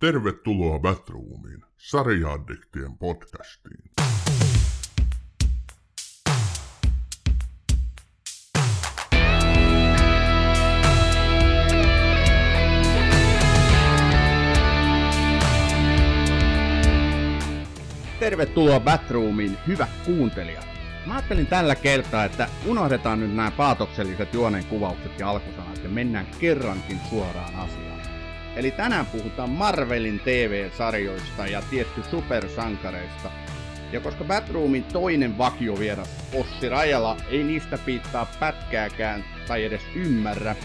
Tervetuloa Batroomiin, sarjaaddiktien podcastiin. Tervetuloa Batroomiin, hyvät kuuntelijat. Mä ajattelin tällä kertaa, että unohdetaan nyt nämä paatokselliset juonen kuvaukset ja alkusanat ja mennään kerrankin suoraan asiaan. Eli tänään puhutaan Marvelin TV-sarjoista ja tietty supersankareista. Ja koska Batroomin toinen vakiovieras, Ossi Rajala, ei niistä piittaa pätkääkään tai edes ymmärrä,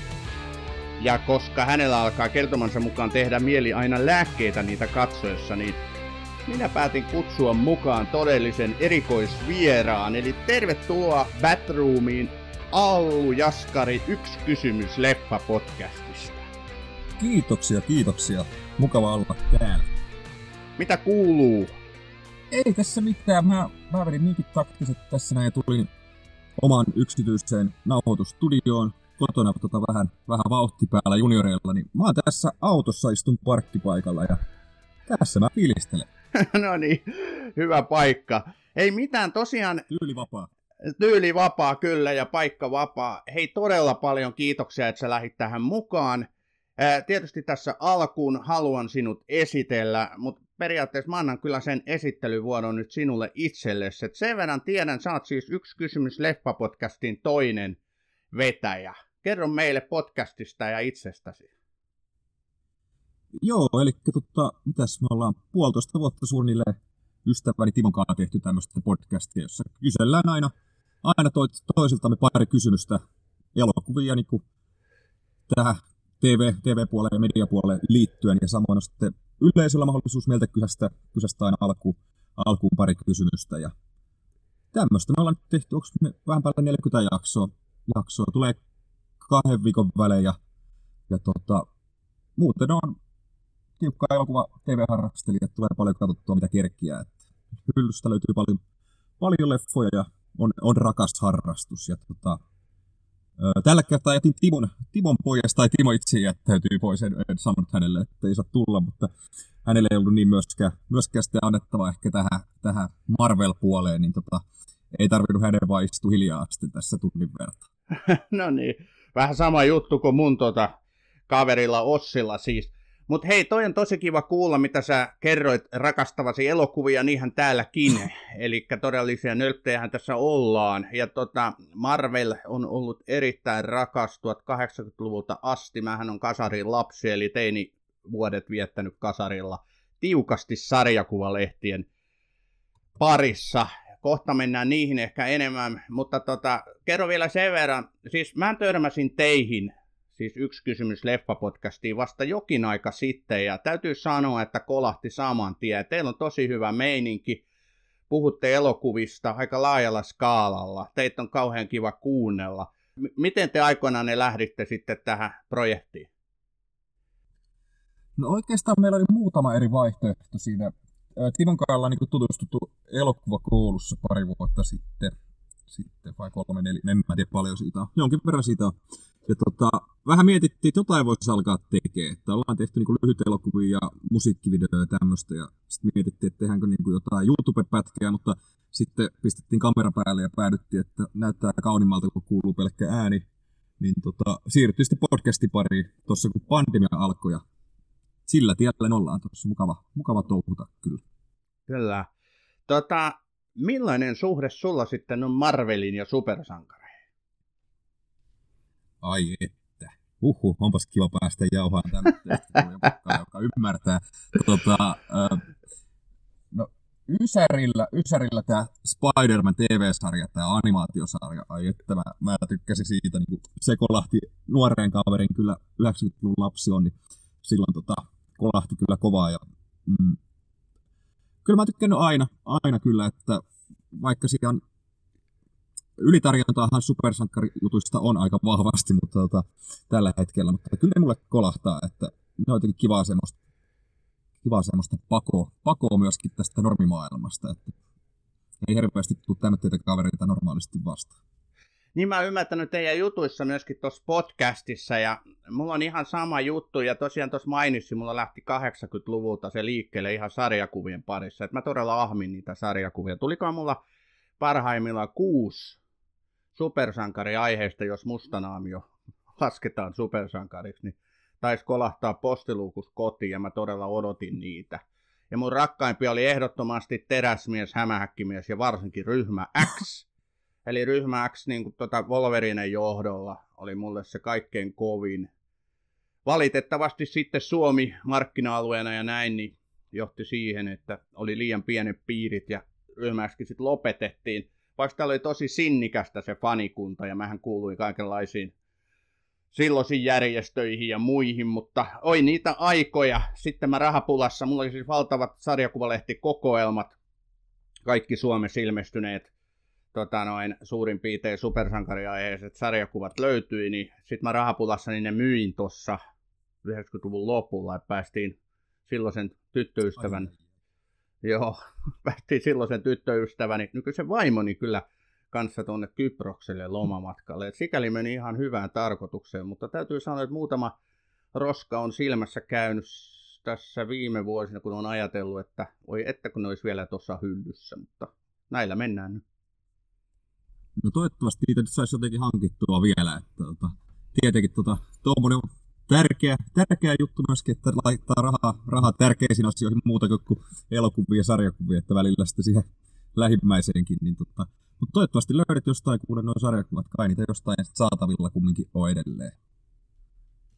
ja koska hänellä alkaa kertomansa mukaan tehdä mieli aina lääkkeitä niitä katsoessa, niin minä päätin kutsua mukaan todellisen erikoisvieraan, eli tervetuloa Batroomiin Allu Jaskari Yksi kysymys leffa podcastista. Kiitoksia, kiitoksia. Mukava olla täällä. Mitä kuuluu? Ei tässä mitään. Mä, mä vedin niinkin taktiset tässä näin ja tulin oman yksityiseen nauhoitustudioon kotona tota vähän, vähän vauhti päällä junioreilla, niin mä oon tässä autossa istun parkkipaikalla ja tässä mä fiilistelen. no niin, hyvä paikka. Ei mitään, tosiaan... Tyyli vapaa. Tyyli vapaa kyllä ja paikka vapaa. Hei todella paljon kiitoksia, että sä lähdit tähän mukaan. Tietysti tässä alkuun haluan sinut esitellä, mutta periaatteessa mä annan kyllä sen esittelyvuodon nyt sinulle itsellesi. Et sen verran tiedän, sä oot siis yksi kysymys Leffa-podcastin toinen vetäjä. Kerro meille podcastista ja itsestäsi. Joo, eli tota, mitäs me ollaan puolitoista vuotta suunnilleen ystäväni Timon kanssa tehty tämmöistä podcastia, jossa kysellään aina, aina to, toisiltamme pari kysymystä elokuvia niin kuin tähän TV, TV-puoleen ja mediapuoleen liittyen, ja samoin on sitten yleisöllä mahdollisuus meiltä kysästä, kysästä aina alku, alkuun pari kysymystä, ja tämmöistä me ollaan tehty, onko me vähän päällä 40 jaksoa, jaksoa, tulee kahden viikon välein, ja, ja tota, muuten on tiukka elokuva TV-harrastelija, tulee paljon katsottua mitä kerkkiä. Että hyllystä löytyy paljon, paljon leffoja ja on, on rakas harrastus. Ja tota, tällä kertaa jätin Timon, Timon pois, tai Timo itse jättäytyy pois, en, en sanonut hänelle, että ei saa tulla, mutta hänelle ei ollut niin myöskään, myöskään sitä annettava ehkä tähän, tähän Marvel-puoleen, niin tota, ei tarvinnut hänen vaan istua hiljaa sitten tässä tunnin verran. no niin, vähän sama juttu kuin mun tota, kaverilla Ossilla siis. Mutta hei, toi on tosi kiva kuulla, mitä sä kerroit rakastavasi elokuvia, niinhän täälläkin. Eli todellisia nölttejähän tässä ollaan. Ja tota, Marvel on ollut erittäin rakas 1800-luvulta asti. Mähän on kasarin lapsi, eli teini vuodet viettänyt kasarilla tiukasti sarjakuvalehtien parissa. Kohta mennään niihin ehkä enemmän, mutta tota, kerro vielä sen verran. Siis mä törmäsin teihin siis yksi kysymys Leffa-podcastiin vasta jokin aika sitten, ja täytyy sanoa, että kolahti saman tien. Teillä on tosi hyvä meininki, puhutte elokuvista aika laajalla skaalalla, teitä on kauhean kiva kuunnella. M- miten te aikoinaan ne lähditte sitten tähän projektiin? No oikeastaan meillä oli muutama eri vaihtoehto siinä. Timon kanssa niin tutustuttu elokuvakoulussa pari vuotta sitten, sitten vai kolme, neljä, en mä tiedä paljon siitä on. Jonkin verran siitä on. Ja tota, vähän mietittiin, että jotain voisi alkaa tekemään. Että ollaan tehty niin lyhyt elokuvia ja musiikkivideoja ja tämmöistä. Ja sitten mietittiin, että tehdäänkö niin jotain YouTube-pätkää, mutta sitten pistettiin kamera päälle ja päädyttiin, että näyttää kaunimmalta, kun kuuluu pelkkä ääni. Niin tota, siirryttiin sitten podcastin pariin tuossa, kun pandemia alkoi. Ja sillä tiellä ollaan tuossa. Mukava, mukava touhuta kyllä. Kyllä. Tota, millainen suhde sulla sitten on Marvelin ja supersankareihin? Ai että. Uhu, onpas kiva päästä jauhaan tämmöistä, joka ymmärtää. Tota, no, Ysärillä, Ysärillä tämä Spider-Man TV-sarja, tämä animaatiosarja, ai että mä, mä tykkäsin siitä, niin se kolahti nuoreen kaverin, kyllä 90-luvun lapsi on, niin silloin tota, kolahti kyllä kovaa. Ja, mm, kyllä mä tykkännyt aina, aina kyllä, että vaikka siinä on ylitarjontaahan supersankkarijutuista on aika vahvasti mutta tota, tällä hetkellä, mutta kyllä ne mulle kolahtaa, että ne on jotenkin kivaa semmoista, kivaa semmoista pakoa, pakoa myöskin tästä normimaailmasta, että ei hirveästi tule tämmöitä kavereita normaalisti vastaan. Niin mä oon ymmärtänyt teidän jutuissa myöskin tuossa podcastissa ja mulla on ihan sama juttu ja tosiaan tuossa mainitsin, mulla lähti 80-luvulta se liikkeelle ihan sarjakuvien parissa. että mä todella ahmin niitä sarjakuvia. Tulikohan mulla parhaimmillaan kuusi supersankariaiheesta, jos mustanaamio lasketaan supersankariksi, niin taisi kolahtaa postiluukus kotiin ja mä todella odotin niitä. Ja mun rakkaimpi oli ehdottomasti teräsmies, hämähäkkimies ja varsinkin ryhmä X. Eli ryhmä X niin kuin tota Wolverinen johdolla oli mulle se kaikkein kovin. Valitettavasti sitten Suomi markkina-alueena ja näin, niin johti siihen, että oli liian pienet piirit ja ryhmä sitten lopetettiin. Vaikka oli tosi sinnikästä se fanikunta ja mähän kuuluin kaikenlaisiin silloisiin järjestöihin ja muihin, mutta oi niitä aikoja. Sitten mä rahapulassa, mulla oli siis valtavat sarjakuvalehti-kokoelmat, kaikki Suomessa ilmestyneet tota noin, suurin piirtein supersankariaiheiset sarjakuvat löytyi, niin sitten mä rahapulassa niin ne myin tuossa 90-luvun lopulla, että päästiin silloisen tyttöystävän, Ai. joo, päästiin silloisen tyttöystäväni, nykyisen vaimoni kyllä kanssa tuonne Kyprokselle lomamatkalle. Et sikäli meni ihan hyvään tarkoitukseen, mutta täytyy sanoa, että muutama roska on silmässä käynyt tässä viime vuosina, kun on ajatellut, että voi että kun ne olisi vielä tuossa hyllyssä, mutta näillä mennään nyt. No toivottavasti niitä nyt saisi jotenkin hankittua vielä. Että, tota, tietenkin tota, tuommoinen tärkeä, tärkeä juttu myöskin, että laittaa rahaa, rahaa tärkeisiin asioihin muuta kuin elokuvia ja sarjakuvia, että välillä sitten siihen lähimmäiseenkin, niin tota, mutta toivottavasti löydät jostain kuulen noin sarjakuvat, kai niitä jostain saatavilla kumminkin on edelleen.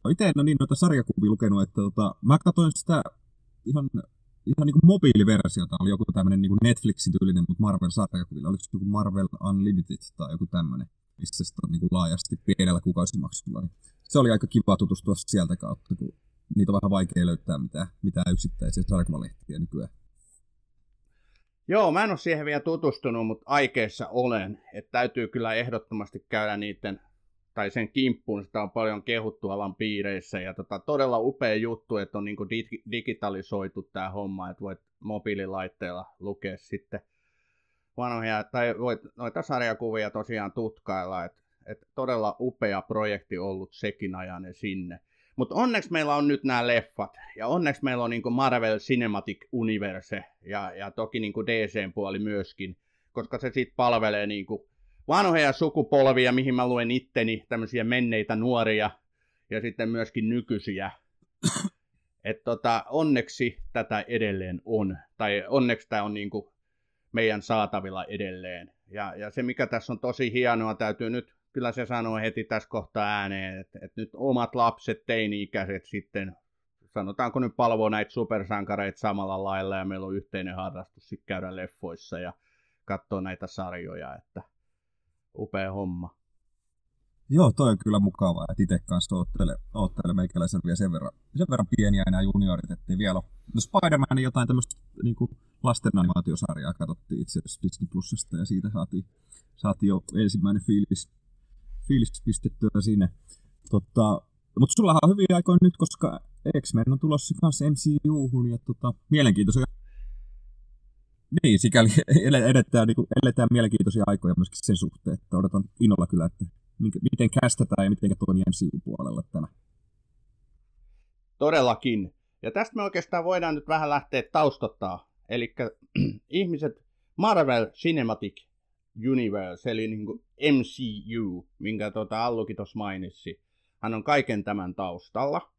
No itse en ole niin noita sarjakuvia lukenut, että tota, mä katsoin sitä ihan, ihan niin kuin mobiiliversiota, oli joku tämmöinen niin Netflixin tyylinen, mutta Marvel-sarjakuvilla, oliko joku Marvel Unlimited tai joku tämmöinen, missä se on niin kuin laajasti pienellä kuukausimaksulla. Niin se oli aika kiva tutustua sieltä kautta, kun niitä on vähän vaikea löytää mitään, mitään yksittäisiä sarjakuvalehtiä nykyään. Joo, mä en ole siihen vielä tutustunut, mutta aikeessa olen. Että täytyy kyllä ehdottomasti käydä niiden, tai sen kimppuun, sitä on paljon kehuttu alan piireissä. Ja tota, todella upea juttu, että on niinku digitalisoitu tämä homma, että voit mobiililaitteella lukea sitten vanhoja, tai voit noita sarjakuvia tosiaan tutkailla. Että et todella upea projekti ollut sekin ajan sinne. Mutta onneksi meillä on nyt nämä leffat, ja onneksi meillä on niinku Marvel Cinematic Universe, ja, ja toki niinku DCn puoli myöskin, koska se sitten palvelee niinku vanhoja sukupolvia, mihin mä luen itteni, tämmöisiä menneitä nuoria, ja sitten myöskin nykyisiä. Et tota, onneksi tätä edelleen on, tai onneksi tämä on niinku meidän saatavilla edelleen. Ja, ja se, mikä tässä on tosi hienoa, täytyy nyt kyllä se sanoo heti tässä kohtaa ääneen, että, että nyt omat lapset, teini-ikäiset sitten, sanotaanko nyt palvoo näitä supersankareita samalla lailla ja meillä on yhteinen harrastus sitten käydä leffoissa ja katsoa näitä sarjoja, että upea homma. Joo, toi on kyllä mukavaa, että itse kanssa oottele, oottele meikäläisen vielä sen verran, sen verran pieniä enää juniorit, että vielä No Spider-Man jotain tämmöistä niin lasten animaatiosarjaa katsottiin itse asiassa Disney Plusasta ja siitä saatiin, saatiin jo ensimmäinen fiilis, fiilis pistettyä sinne. Tota, mutta sulla on hyviä aikoja nyt, koska X-Men on tulossa kanssa MCU-hun ja tota, mielenkiintoisia niin, sikäli edetään, niin kuin, eletään mielenkiintoisia aikoja myöskin sen suhteen, että odotan innolla kyllä, että miten kästetään ja miten toimii MCU-puolella tänä. Todellakin. Ja tästä me oikeastaan voidaan nyt vähän lähteä taustottaa. Eli ihmiset Marvel Cinematic Universe, eli niin kuin MCU, minkä tuota Allukin tuossa mainitsi. Hän on kaiken tämän taustalla.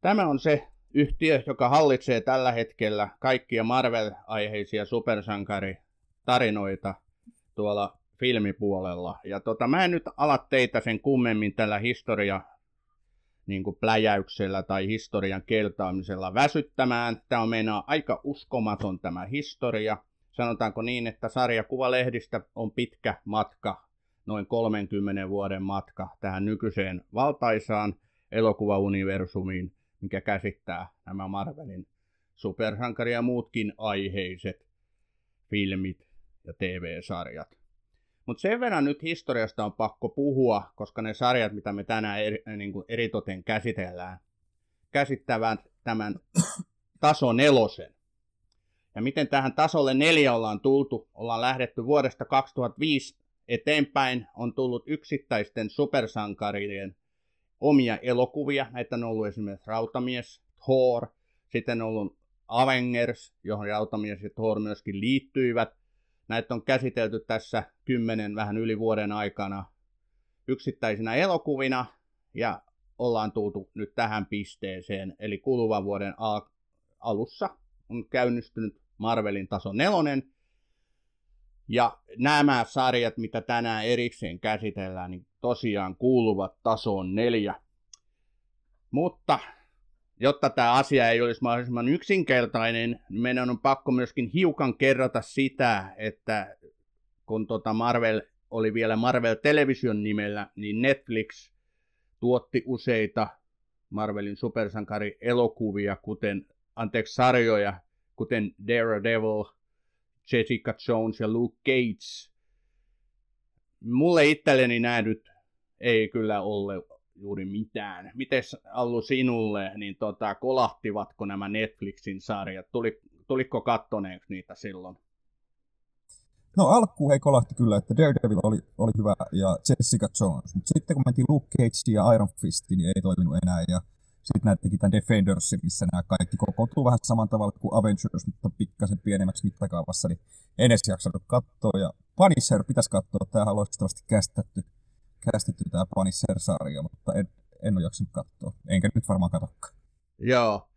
Tämä on se yhtiö, joka hallitsee tällä hetkellä kaikkia Marvel-aiheisia supersankaritarinoita tuolla filmipuolella. Ja tota, mä en nyt ala teitä sen kummemmin tällä historia niin kuin pläjäyksellä tai historian keltaamisella väsyttämään. Tämä on meinaa aika uskomaton tämä historia sanotaanko niin, että sarjakuvalehdistä on pitkä matka, noin 30 vuoden matka tähän nykyiseen valtaisaan elokuvauniversumiin, mikä käsittää nämä Marvelin supersankari ja muutkin aiheiset filmit ja TV-sarjat. Mutta sen verran nyt historiasta on pakko puhua, koska ne sarjat, mitä me tänään eri, niin kuin eritoten käsitellään, käsittävät tämän taso nelosen. Ja miten tähän tasolle neljä ollaan tultu? Ollaan lähdetty vuodesta 2005 eteenpäin on tullut yksittäisten supersankarien omia elokuvia. Näitä on ollut esimerkiksi Rautamies, Thor, sitten on ollut Avengers, johon Rautamies ja Thor myöskin liittyivät. Näitä on käsitelty tässä kymmenen vähän yli vuoden aikana yksittäisinä elokuvina ja ollaan tultu nyt tähän pisteeseen. Eli kuluvan vuoden al- alussa on käynnistynyt Marvelin taso nelonen. Ja nämä sarjat, mitä tänään erikseen käsitellään, niin tosiaan kuuluvat tasoon neljä. Mutta jotta tämä asia ei olisi mahdollisimman yksinkertainen, niin meidän on pakko myöskin hiukan kerrata sitä, että kun tota Marvel oli vielä Marvel Television nimellä, niin Netflix tuotti useita Marvelin supersankari-elokuvia, kuten, anteeksi, sarjoja, kuten Daredevil, Jessica Jones ja Luke Cage. Mulle itselleni nämä nyt ei kyllä ole juuri mitään. Mites Allu sinulle, niin tota, kolahtivatko nämä Netflixin sarjat? Tuli, tuliko kattoneeksi niitä silloin? No alkuun ei kolahti kyllä, että Daredevil oli, oli hyvä ja Jessica Jones, mutta sitten kun mentiin Luke Cage ja Iron Fist, niin ei toiminut enää ja sitten näettekin tämän Defendersin, missä nämä kaikki kokoontuu vähän saman tavalla kuin Avengers, mutta pikkasen pienemmäksi mittakaavassa, niin en edes jaksanut katsoa. Ja Punisher pitäisi katsoa, tämä on loistavasti kästetty, kästetty tämä Punisher-sarja, mutta en, en ole jaksanut katsoa, enkä nyt varmaan katsokaan. Joo.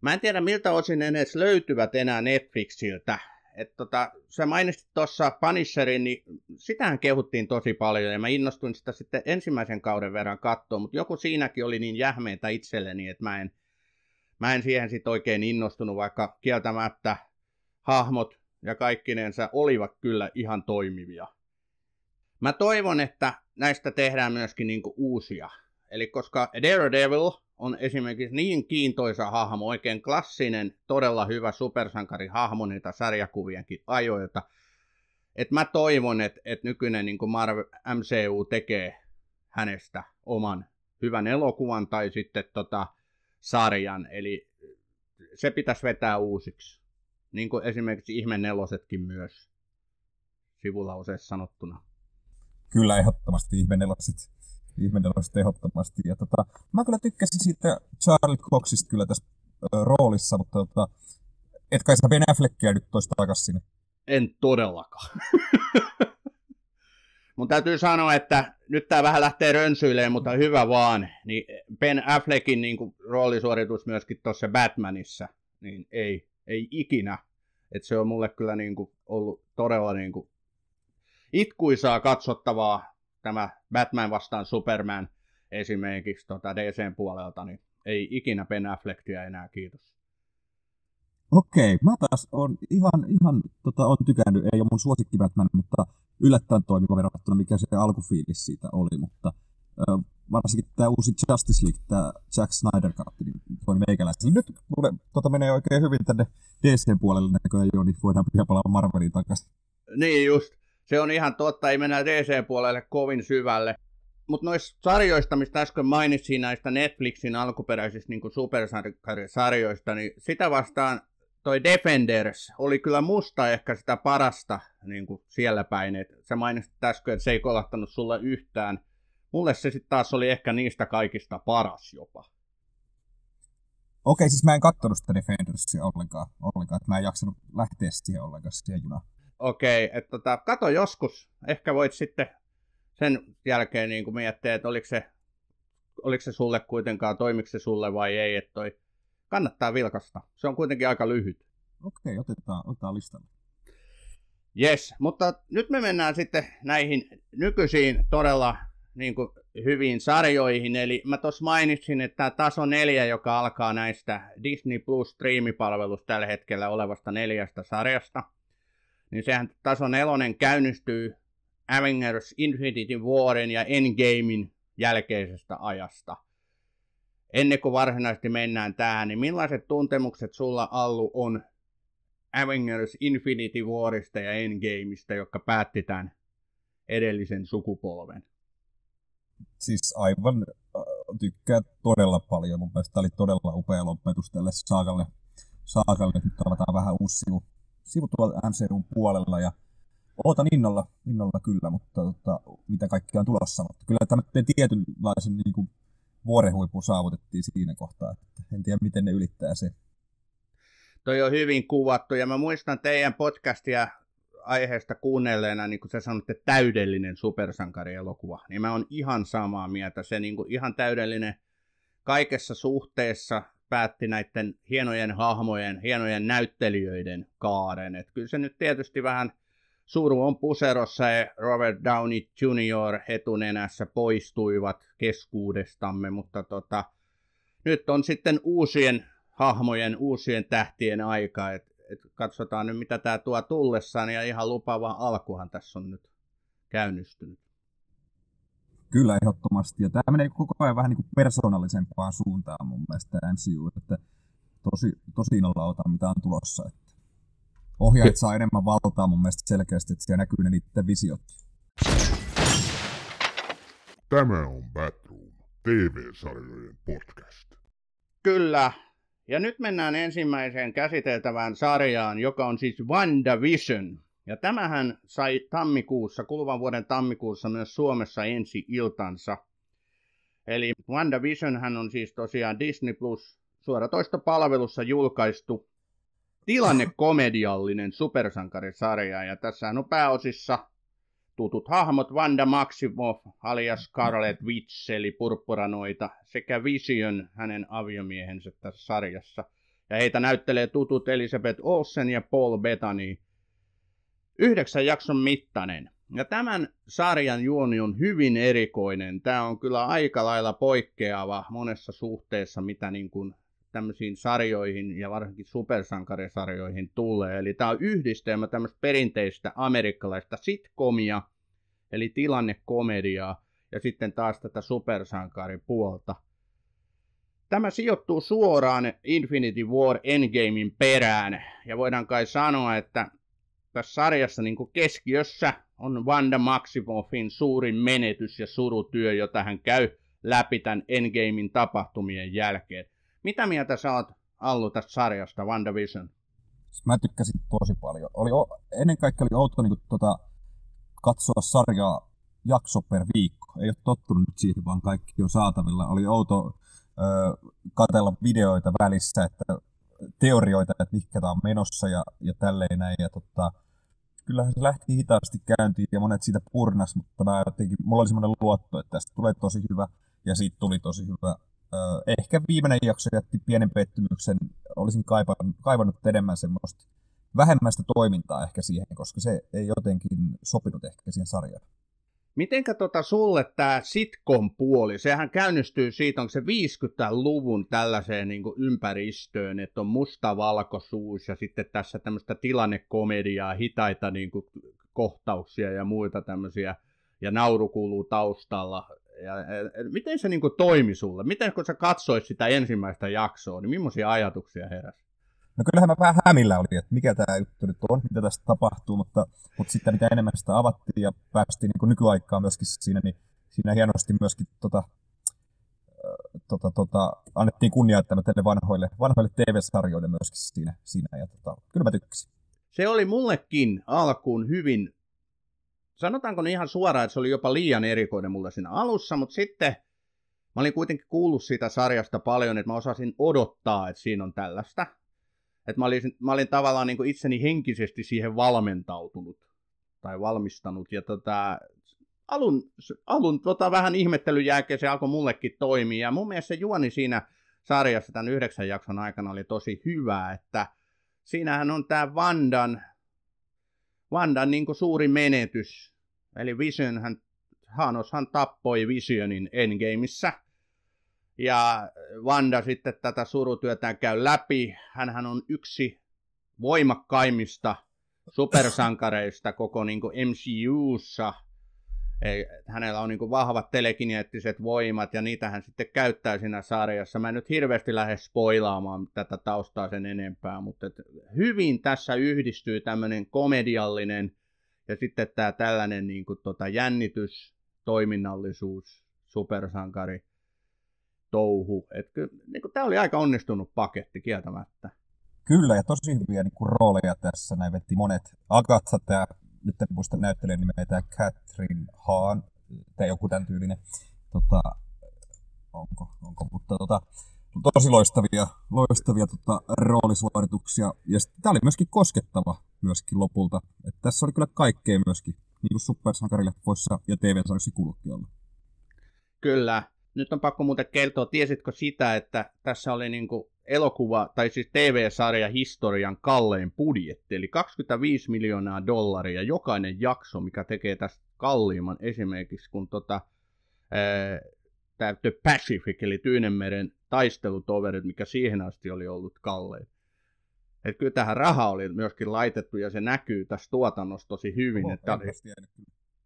Mä en tiedä miltä osin ne edes löytyvät enää Netflixiltä. Et tota, sä mainitsit tuossa Punisherin, niin sitähän kehuttiin tosi paljon ja mä innostuin sitä sitten ensimmäisen kauden verran katsoa, mutta joku siinäkin oli niin jähmeitä itselleni, että mä en, mä en siihen sitten oikein innostunut, vaikka kieltämättä hahmot ja kaikkinensa olivat kyllä ihan toimivia. Mä toivon, että näistä tehdään myöskin niinku uusia. Eli koska Daredevil on esimerkiksi niin kiintoisa hahmo, oikein klassinen, todella hyvä supersankarihahmo niitä sarjakuvienkin ajoilta, että mä toivon, että, että nykyinen niin kuin Marvel, MCU tekee hänestä oman hyvän elokuvan tai sitten tota, sarjan, eli se pitäisi vetää uusiksi. Niin kuin esimerkiksi Ihme nelosetkin myös, sivulauseessa sanottuna. Kyllä, ehdottomasti Ihme neloset ihmenelosta ehdottomasti. Ja tota, mä kyllä tykkäsin siitä Charlie Coxista kyllä tässä ö, roolissa, mutta tota, et kai sä Ben Affleckia nyt toista takaisin sinne. En todellakaan. Mun täytyy sanoa, että nyt tämä vähän lähtee rönsyilemään, mutta hyvä vaan. Niin Ben Affleckin niin kuin, roolisuoritus myöskin tuossa Batmanissa, niin ei, ei ikinä. Et se on mulle kyllä niin kuin, ollut todella niin kuin, itkuisaa katsottavaa tämä Batman vastaan Superman esimerkiksi tota DCn puolelta, niin ei ikinä Ben Affleckia enää, kiitos. Okei, mä taas on ihan, ihan tota, on tykännyt, ei ole mun suosikki Batman, mutta yllättäen toimiva verrattuna, mikä se alkufiilis siitä oli, mutta ö, varsinkin tämä uusi Justice League, tämä Jack Snyder kaatti, niin toimi meikäläisellä. Nyt mulle tota menee oikein hyvin tänne DCn puolelle näköjään jo, niin voidaan vielä palaa Marvelin takaisin. Niin just. Se on ihan totta, ei mennä DC-puolelle kovin syvälle. Mutta noista sarjoista, mistä äsken mainitsin, näistä Netflixin alkuperäisistä niin supersarjoista, niin sitä vastaan toi Defenders oli kyllä musta ehkä sitä parasta niin kuin siellä päin. Et sä mainitsit äsken, että se ei kolahtanut sulle yhtään. Mulle se sitten taas oli ehkä niistä kaikista paras jopa. Okei, siis mä en katsonut sitä Defendersia ollenkaan, ollenkaan mä en jaksanut lähteä siihen ollenkaan siihen junaan. Okei, okay, että tota, kato joskus. Ehkä voit sitten sen jälkeen niin kuin miettiä, että oliko se, oliko se sulle kuitenkaan, toimiko se sulle vai ei. Että toi kannattaa vilkasta. Se on kuitenkin aika lyhyt. Okei, okay, otetaan, otetaan listalle. Yes, mutta nyt me mennään sitten näihin nykyisiin todella niin kuin, hyviin sarjoihin. Eli mä tuossa mainitsin, että tämä taso neljä, joka alkaa näistä Disney Plus striimipalvelusta tällä hetkellä olevasta neljästä sarjasta – niin sehän taso nelonen käynnistyy Avengers Infinity Warin ja Endgamein jälkeisestä ajasta. Ennen kuin varsinaisesti mennään tähän, niin millaiset tuntemukset sulla Allu on Avengers Infinity Warista ja Endgameista, jotka päätti tämän edellisen sukupolven? Siis aivan äh, tykkää todella paljon. Mun mielestä tämä oli todella upea lopetus tälle saagalle. saagalle. Nyt avataan vähän uusi sivu sivu tuolla MCUn puolella ja Ootan innolla, innolla kyllä, mutta tota, mitä kaikkea on tulossa. Mutta kyllä tämmöinen tietynlaisen niin kuin, vuorehuippu saavutettiin siinä kohtaa. Että en tiedä, miten ne ylittää se. Toi on hyvin kuvattu ja mä muistan teidän podcastia aiheesta kuunnelleena, niin kuin sä sanotte, täydellinen supersankarielokuva, niin mä oon ihan samaa mieltä. Se niin kuin ihan täydellinen kaikessa suhteessa päätti näiden hienojen hahmojen, hienojen näyttelijöiden kaaren. Et kyllä se nyt tietysti vähän suru on puserossa ja Robert Downey Jr. etunenässä poistuivat keskuudestamme, mutta tota, nyt on sitten uusien hahmojen, uusien tähtien aika, että et katsotaan nyt mitä tämä tuo tullessaan ja ihan lupaava alkuhan tässä on nyt käynnistynyt. Kyllä, ehdottomasti. Ja tämä menee koko ajan vähän niin kuin persoonallisempaan suuntaan mun mielestä MCU, että tosi, tosi innolla otan mitä on tulossa. Että ohjaajat saa enemmän valtaa mun mielestä selkeästi, että siellä näkyy ne niiden visiot. Tämä on Batroom, TV-sarjojen podcast. Kyllä. Ja nyt mennään ensimmäiseen käsiteltävään sarjaan, joka on siis WandaVision. Ja tämähän sai tammikuussa, kuluvan vuoden tammikuussa myös Suomessa ensi iltansa. Eli WandaVision hän on siis tosiaan Disney Plus suoratoistopalvelussa julkaistu tilannekomediallinen supersankarisarja. Ja tässä on pääosissa tutut hahmot Wanda Maximoff alias Scarlet Witch eli purppuranoita sekä Vision hänen aviomiehensä tässä sarjassa. Ja heitä näyttelee tutut Elizabeth Olsen ja Paul Bettany – yhdeksän jakson mittainen. Ja tämän sarjan juoni on hyvin erikoinen. Tämä on kyllä aika lailla poikkeava monessa suhteessa, mitä niin kuin tämmöisiin sarjoihin ja varsinkin supersankarisarjoihin tulee. Eli tämä on yhdistelmä tämmöistä perinteistä amerikkalaista sitcomia, eli tilannekomediaa, ja sitten taas tätä supersankaripuolta. Tämä sijoittuu suoraan Infinity War Endgamein perään, ja voidaan kai sanoa, että tässä sarjassa niin kuin keskiössä on Wanda Maximoffin suurin menetys ja surutyö, jota hän käy läpi tämän Endgamein tapahtumien jälkeen. Mitä mieltä sä oot Allu tästä sarjasta, WandaVision? Mä tykkäsin tosi paljon. Oli, ennen kaikkea oli outo niin kuin, tota, katsoa sarjaa jakso per viikko. Ei ole tottunut nyt siihen, vaan kaikki on saatavilla. Oli outo katella videoita välissä, että teorioita, että mikä tämä on menossa ja, ja tälleen näin. Ja tota, kyllähän se lähti hitaasti käyntiin ja monet siitä purnas, mutta mä jotenkin, mulla oli semmoinen luotto, että tästä tulee tosi hyvä ja siitä tuli tosi hyvä. ehkä viimeinen jakso jätti pienen pettymyksen. Olisin kaivannut, kaivannut enemmän semmoista vähemmästä toimintaa ehkä siihen, koska se ei jotenkin sopinut ehkä siihen sarjaan. Mitenkä tota sulle tämä sitcom-puoli, sehän käynnistyy siitä, onko se 50-luvun tällaiseen niin ympäristöön, että on mustavalkoisuus ja sitten tässä tämmöistä tilannekomediaa, hitaita niin kuin kohtauksia ja muita tämmöisiä, ja nauru kuuluu taustalla. Ja, ja, miten se niin kuin toimi sulle? Miten kun sä katsoit sitä ensimmäistä jaksoa, niin millaisia ajatuksia heräsi? No kyllähän mä vähän hämillä oli, että mikä tämä juttu nyt on, mitä tästä tapahtuu, mutta, mutta sitten mitä enemmän sitä avattiin ja päästiin niin nykyaikaan myöskin siinä, niin siinä hienosti myöskin tota, tota, tota, annettiin kunniaa tämmöille vanhoille, vanhoille TV-sarjoille myöskin siinä. siinä ja tota, kyllä mä tykkäsin. Se oli mullekin alkuun hyvin, sanotaanko niin ihan suoraan, että se oli jopa liian erikoinen mulle siinä alussa, mutta sitten mä olin kuitenkin kuullut siitä sarjasta paljon, että mä osasin odottaa, että siinä on tällaista. Että mä olin, mä olin tavallaan niin kuin itseni henkisesti siihen valmentautunut tai valmistanut. Ja tota, alun, alun tota, vähän ihmettelyn jälkeen se alkoi mullekin toimia. Ja mun mielestä se juoni siinä sarjassa tämän yhdeksän jakson aikana oli tosi hyvä, että siinähän on tämä Vandan, Vandan niin suuri menetys. Eli Vision, hän, Hanoshan tappoi Visionin Endgameissa – ja Vanda sitten tätä surutyötään käy läpi. Hänhän on yksi voimakkaimmista supersankareista koko niin kuin MCUssa. Hänellä on niin vahvat telekineettiset voimat ja niitä hän sitten käyttää siinä sarjassa. Mä en nyt hirveästi lähde spoilaamaan tätä taustaa sen enempää, mutta hyvin tässä yhdistyy tämmöinen komediallinen ja sitten tämä tällainen niin kuin tota jännitys, toiminnallisuus, supersankari touhu. Niin tämä oli aika onnistunut paketti kieltämättä. Kyllä, ja tosi hyviä niin kuin, rooleja tässä. Näin vetti monet. Agatha, tämä nyt en muista näyttelijän nimeä, tämä Catherine Hahn, tai joku tämän tyylinen. Tota, onko, onko, mutta tota, tosi loistavia, loistavia tota, roolisuorituksia. Ja tämä oli myöskin koskettava myöskin lopulta. Et tässä oli kyllä kaikkea myöskin, niin kuin supersankarileffoissa ja TV-sarjoissa kuulutti olla. Kyllä. Nyt on pakko muuten kertoa, tiesitkö sitä, että tässä oli niin kuin elokuva, tai siis TV-sarja historian kallein budjetti, eli 25 miljoonaa dollaria jokainen jakso, mikä tekee tästä kalliimman esimerkiksi kun tota, tämä The Pacific, eli Tyynemeren taistelutoverit, mikä siihen asti oli ollut kallein. Että kyllä tähän raha oli myöskin laitettu ja se näkyy tässä tuotannossa tosi hyvin. Oh, että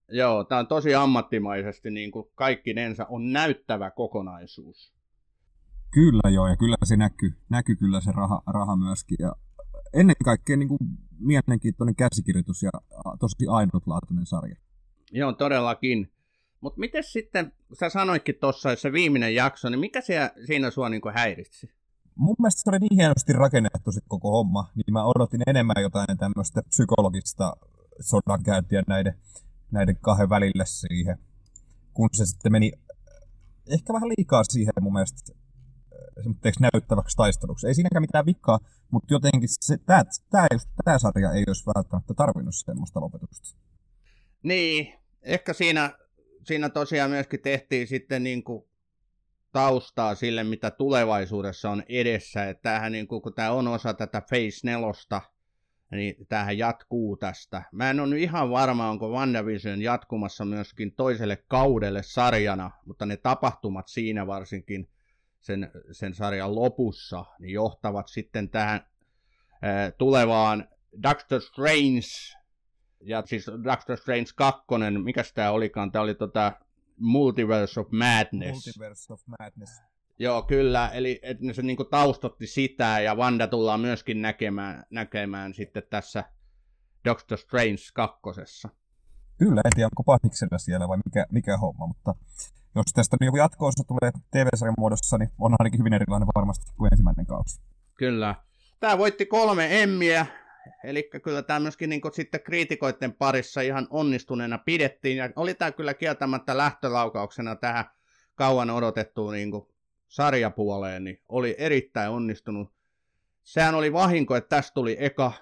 Joo, tämä on tosi ammattimaisesti niin kuin kaikkinensa on näyttävä kokonaisuus. Kyllä joo, ja kyllä se näkyy, näkyy kyllä se raha, raha myöskin. Ja ennen kaikkea niin kuin mielenkiintoinen käsikirjoitus ja tosi ainutlaatuinen sarja. Joo, todellakin. Mutta miten sitten, sä sanoitkin tuossa, se viimeinen jakso, niin mikä se, siinä sua niin häiritsi? Mun mielestä se oli niin hienosti rakennettu se koko homma, niin mä odotin enemmän jotain tämmöistä psykologista sodankäyntiä näiden, näiden kahden välille siihen, kun se sitten meni ehkä vähän liikaa siihen mun mielestä semmoiseksi näyttäväksi taisteluksi. Ei siinäkään mitään vikkaa, mutta jotenkin se, tää, tää, tää sarja ei olisi välttämättä tarvinnut semmoista lopetusta. Niin, ehkä siinä siinä tosiaan myöskin tehtiin sitten niin kuin taustaa sille, mitä tulevaisuudessa on edessä. Että tämähän, niin kuin, kun tämä on osa tätä Phase 4, niin tämähän jatkuu tästä. Mä en ole ihan varma, onko WandaVision jatkumassa myöskin toiselle kaudelle sarjana, mutta ne tapahtumat siinä varsinkin sen, sen sarjan lopussa, niin johtavat sitten tähän ää, tulevaan Doctor Strange ja siis Doctor Strange 2, mikä tämä olikaan, tämä oli tota Multiverse of Madness. Multiverse of Madness. Joo, kyllä, eli että se niinku taustotti sitä, ja Wanda tullaan myöskin näkemään, näkemään sitten tässä Doctor Strange kakkosessa. Kyllä, en tiedä onko pahiksella siellä vai mikä, mikä homma, mutta jos tästä joku jatkoosa tulee TV-sarjan muodossa, niin on ainakin hyvin erilainen varmasti kuin ensimmäinen kausi. Kyllä. Tämä voitti kolme emmiä, Eli kyllä tämä myöskin niin sitten kriitikoiden parissa ihan onnistuneena pidettiin, ja oli tämä kyllä kieltämättä lähtölaukauksena tähän kauan odotettuun niin sarjapuoleen, niin oli erittäin onnistunut. Sehän oli vahinko, että tästä tuli eka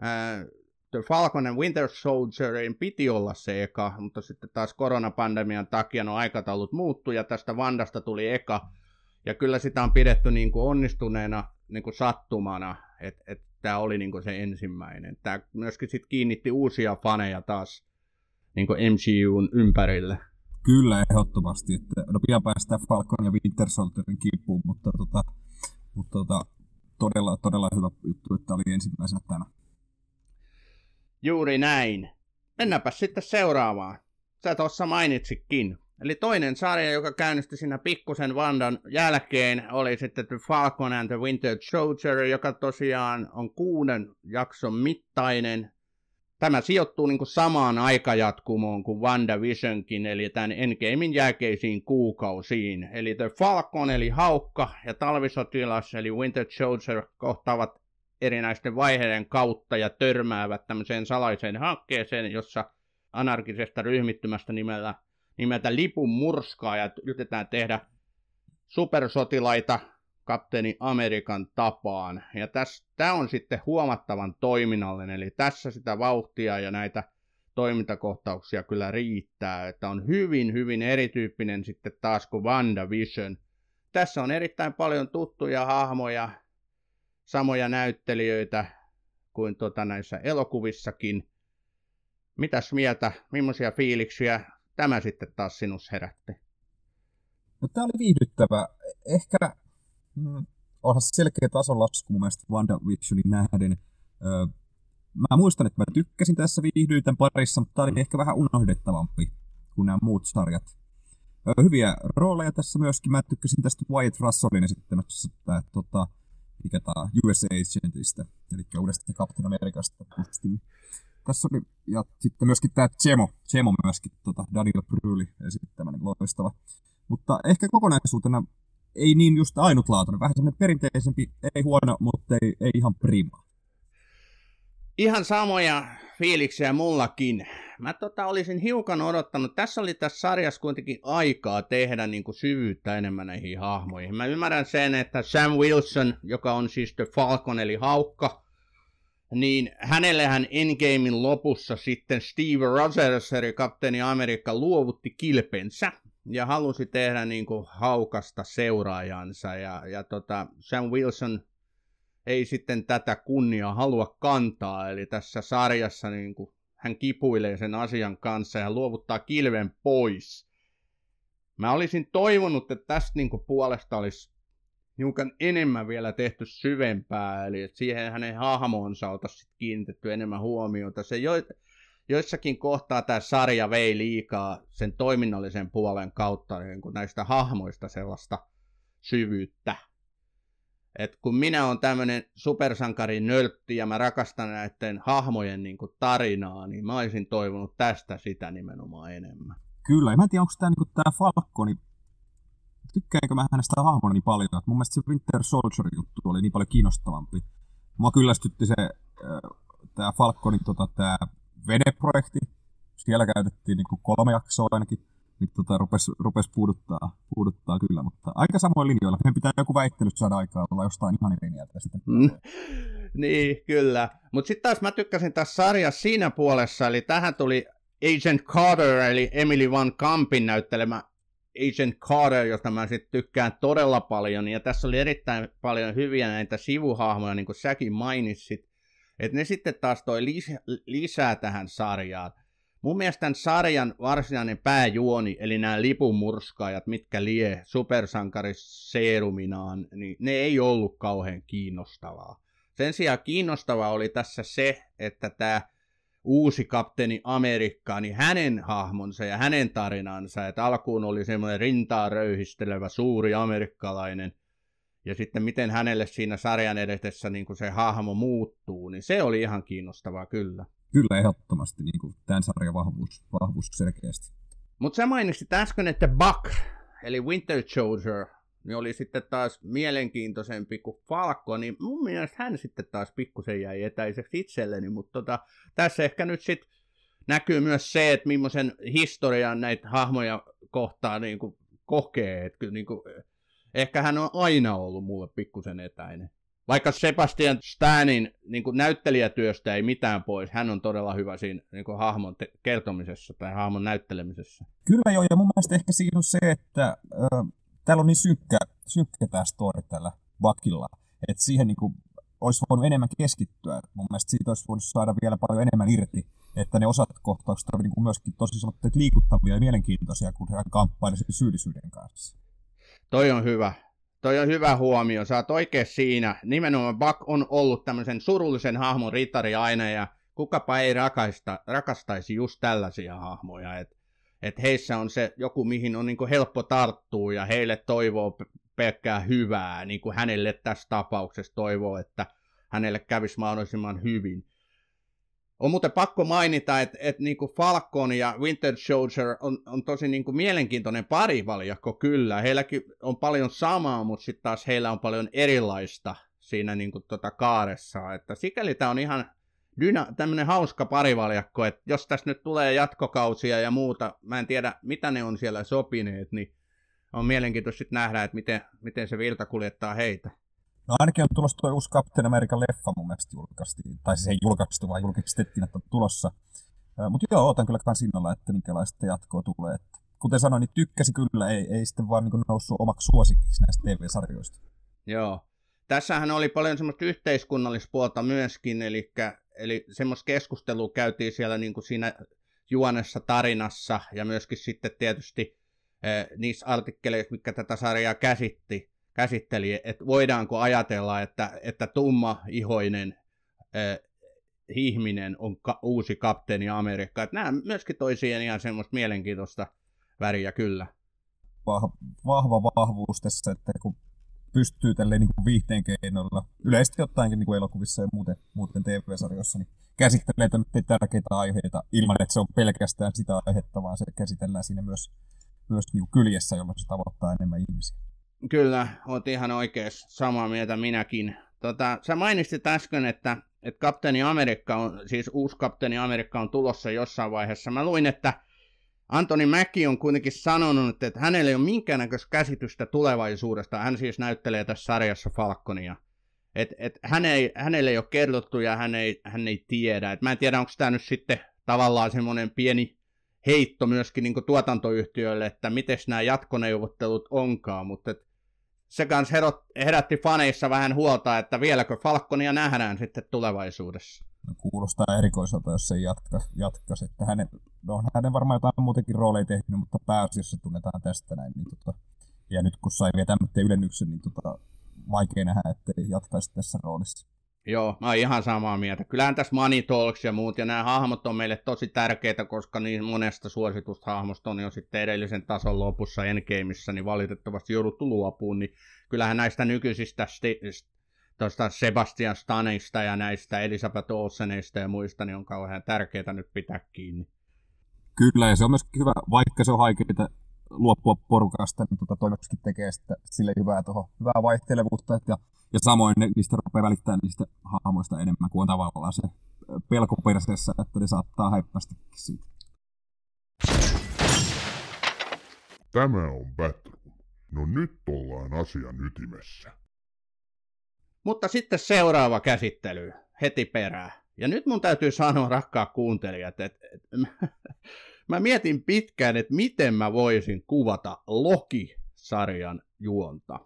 ää, The Falcon and Winter Soldierin piti olla se eka, mutta sitten taas koronapandemian takia no aikataulut muuttui ja tästä Vandasta tuli eka. Ja kyllä sitä on pidetty niin kuin onnistuneena niin kuin sattumana, että et tämä oli niin se ensimmäinen. Tämä myöskin sit kiinnitti uusia faneja taas niin MCUn ympärille. Kyllä, ehdottomasti. Että, no pian päästään Falcon ja Winter Soldierin kiippuun, mutta, tota, mutta tota, todella, todella hyvä juttu, että oli ensimmäisenä tänä. Juuri näin. Mennäänpä sitten seuraavaan. Sä tuossa mainitsikin. Eli toinen sarja, joka käynnistyi siinä pikkusen Vandan jälkeen, oli sitten The Falcon and the Winter Soldier, joka tosiaan on kuuden jakson mittainen. Tämä sijoittuu niin kuin samaan aikajatkumoon kuin WandaVisionkin, eli tämän Endgamein jälkeisiin kuukausiin. Eli The Falcon, eli haukka, ja talvisotilas, eli Winter Soldier, kohtaavat erinäisten vaiheiden kautta ja törmäävät tämmöiseen salaiseen hankkeeseen, jossa anarkisesta ryhmittymästä nimellä nimeltä Lipun murskaa ja yritetään tehdä supersotilaita kapteeni Amerikan tapaan. Ja tämä on sitten huomattavan toiminnallinen, eli tässä sitä vauhtia ja näitä toimintakohtauksia kyllä riittää, että on hyvin, hyvin erityyppinen sitten taas kuin WandaVision. Tässä on erittäin paljon tuttuja hahmoja, samoja näyttelijöitä kuin tota näissä elokuvissakin. Mitäs mieltä, millaisia fiiliksiä tämä sitten taas sinus herätti? No, tämä oli viihdyttävä. Ehkä mm, onhan se selkeä tasolasku mun mielestä WandaVisionin nähden. Öö, mä muistan, että mä tykkäsin tässä viihdyin parissa, mutta tämä oli ehkä vähän unohdettavampi kuin nämä muut sarjat. Öö, hyviä rooleja tässä myöskin. Mä tykkäsin tästä Wyatt Russellin esittämässä, että tota, mikä tämä US Agentista, eli uudesta Captain Amerikasta tässä oli, ja sitten myöskin tämä Chemo, Chemo myöskin, tota, Daniel Bryli esittämä, loistava. Mutta ehkä kokonaisuutena ei niin just ainutlaatuinen, vähän semmoinen perinteisempi, ei huono, mutta ei, ei ihan prima. ihan samoja fiiliksiä mullakin. Mä tota, olisin hiukan odottanut, tässä oli tässä sarjassa kuitenkin aikaa tehdä niin kuin syvyyttä enemmän näihin hahmoihin. Mä ymmärrän sen, että Sam Wilson, joka on siis The Falcon eli Haukka, niin hänellähän Endgamein lopussa sitten Steve Rogers, eli kapteeni Amerikka, luovutti kilpensä ja halusi tehdä niin kuin haukasta seuraajansa. Ja, ja tota, Sam Wilson ei sitten tätä kunnia halua kantaa, eli tässä sarjassa niin kuin hän kipuilee sen asian kanssa ja luovuttaa kilven pois. Mä olisin toivonut, että tästä niin kuin puolesta olisi hiukan enemmän vielä tehty syvempää, eli että siihen hänen hahmoonsa oltaisiin kiinnitetty enemmän huomiota. Se jo, joissakin kohtaa tämä sarja vei liikaa sen toiminnallisen puolen kautta niin kuin näistä hahmoista sellaista syvyyttä. Et kun minä olen tämmöinen supersankari nöltti ja mä rakastan näiden hahmojen niin kuin tarinaa, niin mä olisin toivonut tästä sitä nimenomaan enemmän. Kyllä, mä en tiedä, onko tämä niin tämä Falconi, tykkäänkö mä hänestä hahmona niin paljon, että mun mielestä se Winter Soldier-juttu oli niin paljon kiinnostavampi. Mua kyllästytti se, tämä Falconin tota, tämä veneprojekti, siellä käytettiin niin kuin kolme jaksoa ainakin, niin tota, rupes, rupes puuduttaa, puuduttaa kyllä, mutta aika samoin linjoilla. Meidän pitää joku väittely saada aikaa olla jostain ihan eri mieltä sitten. Mm. niin, kyllä. Mutta sitten taas mä tykkäsin tässä sarjassa siinä puolessa, eli tähän tuli Agent Carter, eli Emily Van Kampin näyttelemä Agent Carter, josta mä sitten tykkään todella paljon, ja tässä oli erittäin paljon hyviä näitä sivuhahmoja, niin kuin säkin mainitsit, että ne sitten taas toi lisää, lisää tähän sarjaan. Mun mielestä tämän sarjan varsinainen pääjuoni, eli nämä lipunmurskaajat, mitkä lie supersankariseeruminaan, niin ne ei ollut kauhean kiinnostavaa. Sen sijaan kiinnostavaa oli tässä se, että tämä uusi kapteeni Amerikka, niin hänen hahmonsa ja hänen tarinansa, että alkuun oli semmoinen rintaa röyhistelevä suuri amerikkalainen, ja sitten miten hänelle siinä sarjan edetessä niin kuin se hahmo muuttuu, niin se oli ihan kiinnostavaa kyllä. Kyllä, ehdottomasti niin kuin tämän sarjan vahvuus, vahvuus selkeästi. Mutta sä mainitsit äsken, että Buck, eli Winter Soldier, niin oli sitten taas mielenkiintoisempi kuin Falco, niin mun mielestä hän sitten taas pikkusen jäi etäiseksi itselleni, mutta tota, tässä ehkä nyt sitten näkyy myös se, että millaisen historian näitä hahmoja kohtaa niin kuin kokee, että kyllä niin kuin, ehkä hän on aina ollut mulle pikkusen etäinen. Vaikka Sebastian Stanin niin kuin näyttelijätyöstä ei mitään pois, hän on todella hyvä siinä niin kuin hahmon te- kertomisessa tai hahmon näyttelemisessä. Kyllä joo, ja mun mielestä ehkä siinä on se, että äh, täällä on niin synkkä, synkkä tämä story tällä Bakilla, että siihen niin kuin, olisi voinut enemmän keskittyä. Mun mielestä siitä olisi voinut saada vielä paljon enemmän irti, että ne osat kohtaukset ovat niin myöskin tosi liikuttavia ja mielenkiintoisia, kun hän kamppaili syyllisyyden kanssa. Toi on hyvä. Toi on hyvä huomio, sä oot oikein siinä. Nimenomaan Buck on ollut tämmöisen surullisen hahmon ritari aina ja kukapa ei rakasta, rakastaisi just tällaisia hahmoja. Että et heissä on se joku, mihin on niinku helppo tarttua ja heille toivoo pelkkää hyvää, niin kuin hänelle tässä tapauksessa toivoo, että hänelle kävisi mahdollisimman hyvin. On muuten pakko mainita, että, että niin kuin Falcon ja Winter Soldier on, on tosi niin kuin mielenkiintoinen parivaljakko kyllä. Heilläkin on paljon samaa, mutta sitten taas heillä on paljon erilaista siinä niin kuin tota kaaressa. Että sikäli tämä on ihan dyna- tämmöinen hauska parivaljakko, että jos tässä nyt tulee jatkokausia ja muuta, mä en tiedä mitä ne on siellä sopineet, niin on mielenkiintoista sitten nähdä, että miten, miten se virta kuljettaa heitä. No ainakin on tulossa tuo uusi Captain American leffa mun mielestä julkaistiin, tai siis ei julkaistu, vaan julkistettiin, että on tulossa. Mutta joo, otan kyllä kans innolla, että minkälaista jatkoa tulee. Et, kuten sanoin, niin tykkäsi kyllä, ei, ei sitten vaan niin noussut omaksi suosikiksi näistä TV-sarjoista. Joo. Tässähän oli paljon semmoista yhteiskunnallispuolta myöskin, eli, eli semmoista keskustelua käytiin siellä niin kuin siinä juonessa tarinassa, ja myöskin sitten tietysti eh, niissä artikkeleissa, mitkä tätä sarjaa käsitti, käsitteli, että voidaanko ajatella, että, että tumma-ihoinen äh, ihminen on ka- uusi kapteeni Amerikka. Että nämä myöskin toi siihen ihan semmoista mielenkiintoista väriä kyllä. Vahva, vahva vahvuus tässä, että kun pystyy tälleen niin viihteen keinoilla, yleisesti ottaenkin niin elokuvissa ja muuten, muuten TV-sarjoissa, niin käsittelee tärkeitä aiheita ilman, että se on pelkästään sitä aihetta, vaan se käsitellään siinä myös, myös niin kyljessä, jolloin se tavoittaa enemmän ihmisiä. Kyllä, oot ihan oikein samaa mieltä minäkin. Tota, sä mainitsit äsken, että että kapteeni Amerikka on, siis uusi kapteeni Amerikka on tulossa jossain vaiheessa. Mä luin, että Antoni Mäki on kuitenkin sanonut, että hänellä ei ole minkäännäköistä käsitystä tulevaisuudesta. Hän siis näyttelee tässä sarjassa Falconia. Et, et hän ei, hänelle ei ole kerrottu ja hän ei, hän ei tiedä. Et mä en tiedä, onko tämä nyt sitten tavallaan semmoinen pieni heitto myöskin niin tuotantoyhtiöille, että miten nämä jatkoneuvottelut onkaan, mutta et se kanssa herätti faneissa vähän huolta, että vieläkö Falconia nähdään sitten tulevaisuudessa. No, kuulostaa erikoiselta, jos se jatka, jatkaisi. Että hänen, no, hänen varmaan jotain muutenkin rooleja tehnyt, mutta pääasiassa tunnetaan tästä näin. Niin tota, ja nyt kun sai tämmöinen ylennyksen, niin tota, vaikea nähdä, että jatkaisi tässä roolissa. Joo, mä oon ihan samaa mieltä. Kyllähän tässä Money Talks ja muut, ja nämä hahmot on meille tosi tärkeitä, koska niin monesta suositusta hahmosta on jo sitten edellisen tason lopussa Endgameissa, niin valitettavasti jouduttu luopuun, niin kyllähän näistä nykyisistä sti- tuosta Sebastian Staneista ja näistä Elisabeth Olseneista ja muista, niin on kauhean tärkeää nyt pitää kiinni. Kyllä, ja se on myös hyvä, vaikka se on haikeita luopua porukasta, niin tuota, toi tekee sitä, sille hyvää, toho, hyvää vaihtelevuutta, että, ja, ja samoin ne, niistä rupeaa välittämään niistä hahmoista enemmän kuin on tavallaan se pelko perseessä, että ne saattaa häippästäkin siitä. Tämä on Batroom. No nyt ollaan asian ytimessä. Mutta sitten seuraava käsittely heti perään. Ja nyt mun täytyy sanoa, rakkaat kuuntelijat, että, että mä mietin pitkään, että miten mä voisin kuvata Loki-sarjan juonta.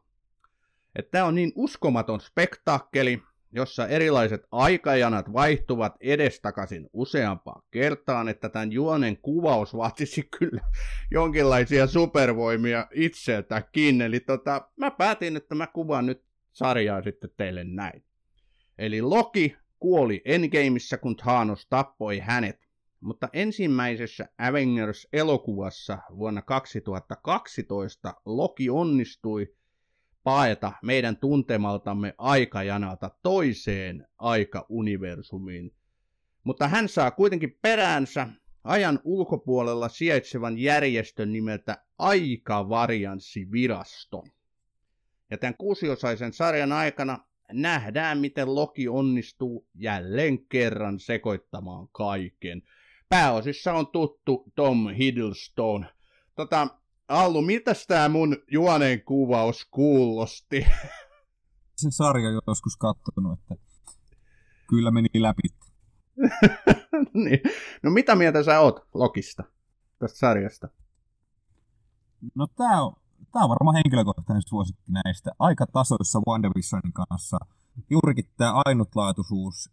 Että tämä on niin uskomaton spektaakkeli, jossa erilaiset aikajanat vaihtuvat edestakaisin useampaan kertaan, että tämän juonen kuvaus vaatisi kyllä jonkinlaisia supervoimia itseltäkin. Eli tota, mä päätin, että mä kuvaan nyt sarjaa sitten teille näin. Eli Loki kuoli Endgameissa, kun Thanos tappoi hänet mutta ensimmäisessä Avengers-elokuvassa vuonna 2012 Loki onnistui paeta meidän tuntemaltamme aikajanalta toiseen aikauniversumiin. Mutta hän saa kuitenkin peräänsä ajan ulkopuolella sijaitsevan järjestön nimeltä Aikavarianssivirasto. Ja tämän kuusiosaisen sarjan aikana nähdään, miten Loki onnistuu jälleen kerran sekoittamaan kaiken – pääosissa on tuttu Tom Hiddleston. Tota, Allu, miltä tämä mun juoneen kuvaus kuulosti? Sen sarja joskus katsonut, että kyllä meni läpi. niin. No mitä mieltä sä oot Lokista, tästä sarjasta? No tää on, tää on varmaan henkilökohtainen suosikki näistä. Aika tasoissa WandaVisionin kanssa. Juurikin tämä ainutlaatuisuus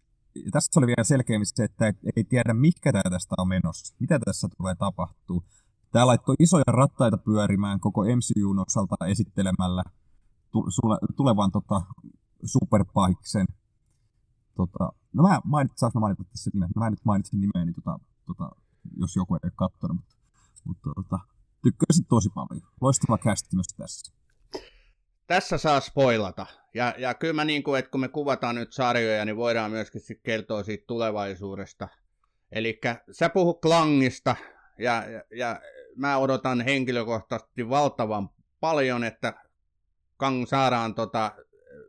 tässä oli vielä selkeämmin se, että ei, tiedä, mikä tästä on menossa, mitä tässä tulee tapahtuu. Tämä laittoi isoja rattaita pyörimään koko MCUn osalta esittelemällä tulevan tota, superpahiksen. Tota, no mä mainitsin, saanko mainita tässä nimen? Mä nyt mainitsin nimeä, niin tota, tota, jos joku ei ole katsonut, mutta, mutta tota, tykkäsin tosi paljon. Loistava kästi myös tässä tässä saa spoilata. Ja, ja kyllä mä niin kuin, että kun me kuvataan nyt sarjoja, niin voidaan myöskin sitten kertoa siitä tulevaisuudesta. Eli sä puhu Klangista, ja, ja, ja mä odotan henkilökohtaisesti valtavan paljon, että Kang saadaan tota,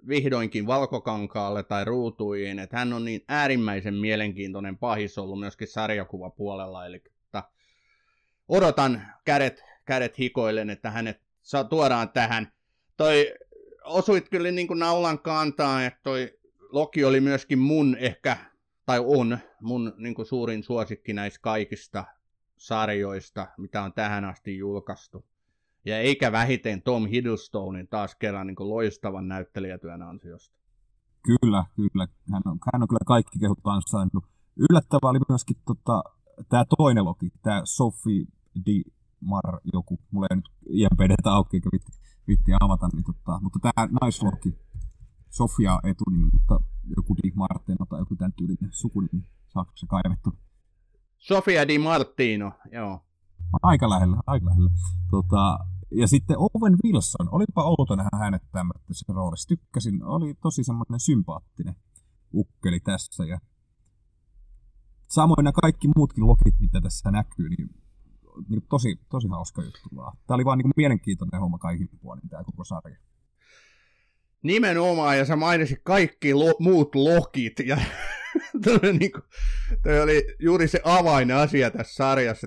vihdoinkin valkokankaalle tai ruutuihin, että hän on niin äärimmäisen mielenkiintoinen pahis ollut myöskin sarjakuvapuolella, eli että odotan kädet, kädet hikoillen, että hänet tuodaan tähän toi osuit kyllä niin kuin naulan kantaa, että toi Loki oli myöskin mun ehkä, tai on mun niin kuin suurin suosikki näistä kaikista sarjoista, mitä on tähän asti julkaistu. Ja eikä vähiten Tom Hiddlestonein taas kerran niin kuin loistavan näyttelijätyön ansiosta. Kyllä, kyllä. Hän on, hän on kyllä kaikki kehut ansainnut. Yllättävää oli myöskin tota, tämä toinen Loki, tämä Sophie Di Mar joku. Mulla ei nyt IMPDtä auki, eikä vitti avata, niin tota, mutta tämä naisloki, Sofia etunimi, mutta joku Di Martino tai joku tämän tyylinen sukunimi, saako se kaivettu? Sofia Di Martino, joo. Aika lähellä, aika lähellä. Tota, ja sitten Owen Wilson, olipa outo nähdä hänet tämmöisessä roolissa. Tykkäsin, oli tosi semmoinen sympaattinen ukkeli tässä. Ja samoin nämä kaikki muutkin lokit, mitä tässä näkyy, niin niin tosi, tosi hauska juttu vaan. Tämä oli vaan niin mielenkiintoinen homma kaikin puolin tämä koko sarja. Nimenomaan, ja sä mainitsit kaikki lo- muut lokit, ja toi, niin kuin, toi oli juuri se avainasia tässä sarjassa.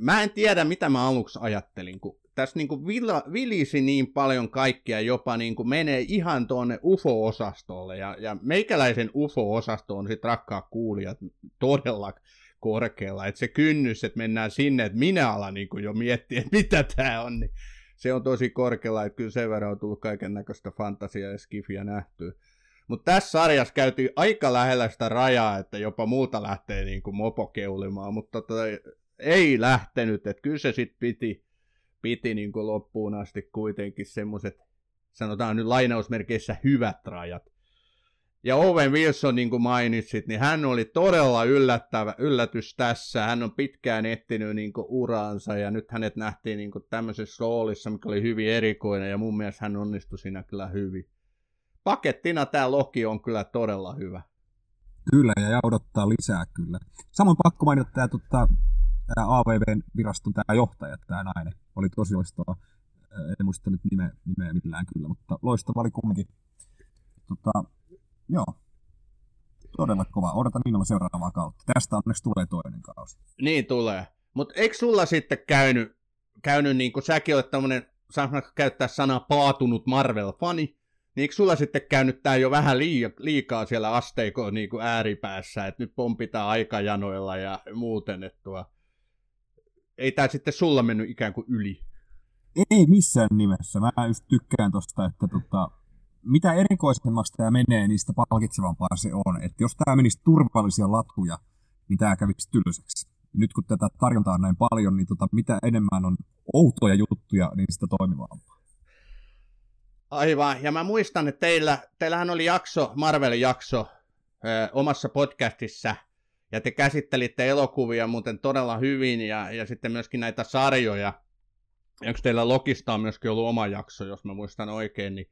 Mä en tiedä, mitä mä aluksi ajattelin, kun tässä niin kuin vila, vilisi niin paljon kaikkia, jopa niin kuin menee ihan tuonne UFO-osastolle. Ja, ja meikäläisen UFO-osasto on sitten rakkaat kuulijat todella korkealla. Että se kynnys, että mennään sinne, että minä alan niin jo miettiä, että mitä tämä on, niin se on tosi korkealla. Että kyllä sen verran on tullut kaiken näköistä fantasiaa ja skifiä nähtyä. Mutta tässä sarjassa käytiin aika lähellä sitä rajaa, että jopa muuta lähtee niin kuin mopo keulimaan, mutta tota, ei lähtenyt, että kyllä se sitten piti, piti niin kuin loppuun asti kuitenkin semmoiset, sanotaan nyt lainausmerkeissä hyvät rajat. Ja Owen Wilson, niin kuin mainitsit, niin hän oli todella yllättävä yllätys tässä. Hän on pitkään etsinyt niin kuin uraansa ja nyt hänet nähtiin niin kuin tämmöisessä roolissa, mikä oli hyvin erikoinen ja mun mielestä hän onnistui siinä kyllä hyvin. Pakettina tämä Loki on kyllä todella hyvä. Kyllä, ja odottaa lisää kyllä. Samoin pakko mainita tämä tota, tämä AVV-viraston tämä johtaja, tämä nainen, oli tosi loistava. En muista nyt nimeä, nimeä millään kyllä, mutta loistava oli kumminkin. Tota, joo, todella kova. Odotan innolla seuraavaa kautta. Tästä onneksi tulee toinen kausi. Niin tulee. Mutta eikö sulla sitten käynyt, käynyt niin kuin säkin olet tämmöinen, saanko käyttää sanaa paatunut Marvel-fani, niin eikö sulla sitten käynyt tämä jo vähän liikaa siellä asteikon niin kuin ääripäässä, että nyt pompitaan aikajanoilla ja muuten, että tuo, ei tämä sitten sulla mennyt ikään kuin yli? Ei missään nimessä. Mä just tykkään tosta, että tota, mitä erikoisemmaksi tämä menee, niin sitä palkitsevampaa se on. Että jos tämä menisi turvallisia latkuja, niin tämä kävisi tylsäksi. Nyt kun tätä tarjontaa on näin paljon, niin tota, mitä enemmän on outoja juttuja, niin sitä toimivampaa. Aivan, ja mä muistan, että teillä, teillähän oli jakso, Marvelin jakso, ö, omassa podcastissa – ja te käsittelitte elokuvia muuten todella hyvin ja, ja sitten myöskin näitä sarjoja. Onko teillä Lokista on myöskin ollut oma jakso, jos mä muistan oikein, niin,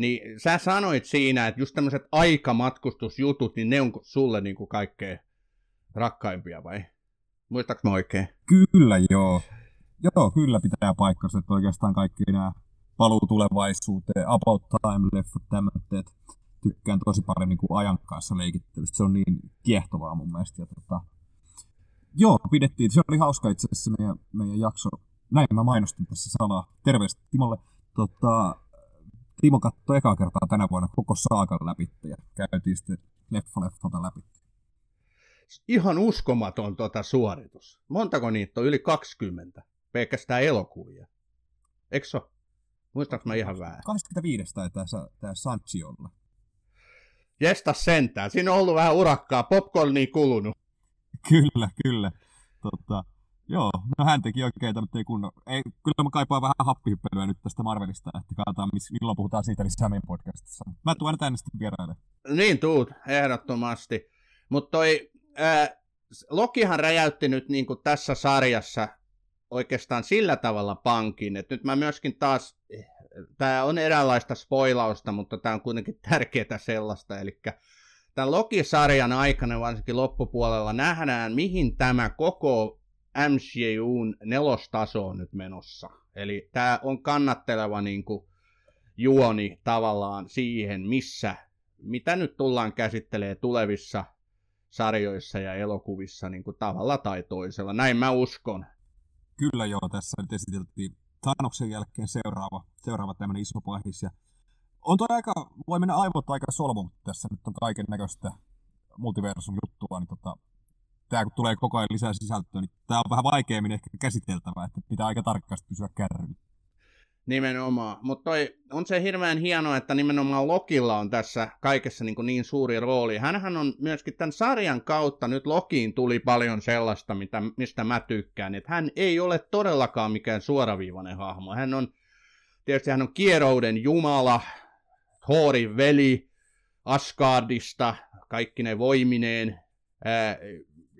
niin sä sanoit siinä, että just tämmöiset aikamatkustusjutut, niin ne on sulle niin kuin kaikkein rakkaimpia vai? Muistaaks mä oikein? Kyllä joo. Joo, kyllä pitää paikkansa, että oikeastaan kaikki nämä paluu tulevaisuuteen, about time-leffat, tämmöiset, tykkään tosi paljon niin kuin ajan kanssa leikittelystä. Se on niin kiehtovaa mun mielestä. Ja tota, joo, pidettiin. Se oli hauska itse asiassa meidän, meidän jakso. Näin mä mainostin tässä salaa. Terveistä Timolle. Tota, Timo katsoi ekaa kertaa tänä vuonna koko saakan läpi ja käytiin sitten leffa leffalta läpi. Ihan uskomaton tota suoritus. Montako niitä on? Yli 20. Pelkästään elokuvia. Eikö se Muistaaks mä ihan väärin? 25 taitaa tämä Sanchi olla. Jesta sentään. Siinä on ollut vähän urakkaa. Popcornia kulunut. Kyllä, kyllä. Tota, joo, no hän teki oikein, ei kunno. Ei, kyllä mä kaipaan vähän happihyppelyä nyt tästä Marvelista, että katsotaan, milloin puhutaan siitä lisää meidän podcastissa. Mä tuon tänne sitten vieraille. Niin tuut, ehdottomasti. Mutta toi, ää, Lokihan räjäytti nyt niin kuin tässä sarjassa oikeastaan sillä tavalla pankin, että nyt mä myöskin taas tämä on eräänlaista spoilausta, mutta tämä on kuitenkin tärkeää sellaista, eli tämän Loki-sarjan aikana varsinkin loppupuolella nähdään, mihin tämä koko MCUn nelostaso on nyt menossa. Eli tämä on kannatteleva niin kuin, juoni tavallaan siihen, missä, mitä nyt tullaan käsittelee tulevissa sarjoissa ja elokuvissa niin kuin tavalla tai toisella. Näin mä uskon. Kyllä joo, tässä nyt esiteltiin Thanoksen jälkeen seuraava, seuraava tämmöinen iso pahis. Ja on toi aika, voi mennä aivot aika solmu, tässä nyt on kaiken näköistä multiversum juttua, niin tota, tämä kun tulee koko ajan lisää sisältöä, niin tämä on vähän vaikeammin ehkä käsiteltävää, että pitää aika tarkasti pysyä kärryllä. Nimenomaan, mutta on se hirveän hienoa, että nimenomaan Lokilla on tässä kaikessa niin, niin suuri rooli. Hänhän on myöskin tämän sarjan kautta, nyt Lokiin tuli paljon sellaista, mitä, mistä mä tykkään, että hän ei ole todellakaan mikään suoraviivainen hahmo. Hän on, tietysti hän on kierouden jumala, Thorin veli, Asgardista, kaikki ne voimineen,